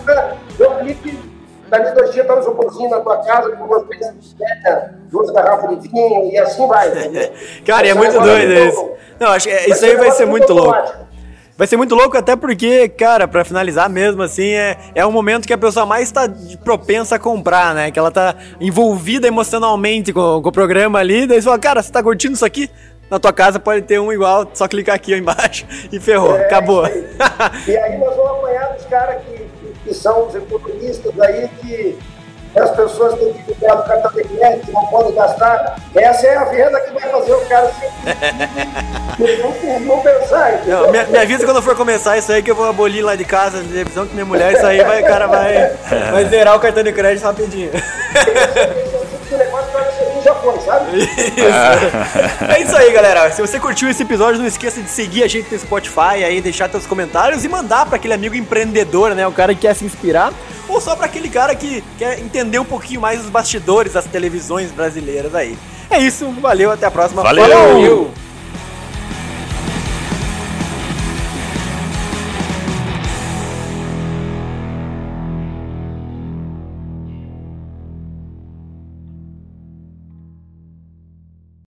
deu um clique dali dois dias tá no isoporzinho na tua casa com duas peças de terra, duas garrafas de vinho e assim vai. Cara, é muito doido isso. Não, acho que isso aí vai ser muito louco. Vai ser muito louco até porque, cara, para finalizar mesmo assim, é, é um momento que a pessoa mais está propensa a comprar, né? Que ela tá envolvida emocionalmente com, com o programa ali, daí você fala, cara, você tá curtindo isso aqui? Na tua casa pode ter um igual, só clicar aqui embaixo e ferrou, é, acabou. e aí nós vamos apanhar dos caras que que são os economistas aí que, as pessoas têm que cuidar do cartão de crédito, não podem gastar. Essa é a venda que vai fazer o cara se. não pensar. Não, me, me avisa quando for começar isso aí que eu vou abolir lá de casa, na televisão, que minha mulher, isso aí vai, o cara vai, vai zerar o cartão de crédito rapidinho. O negócio vai sabe? Isso. É isso aí, galera. Se você curtiu esse episódio, não esqueça de seguir a gente no Spotify aí, deixar seus comentários e mandar para aquele amigo empreendedor, né? O cara que quer se inspirar. Ou só para aquele cara que quer entender um pouquinho mais os bastidores das televisões brasileiras aí. É isso, valeu, até a próxima. Valeu. Falou!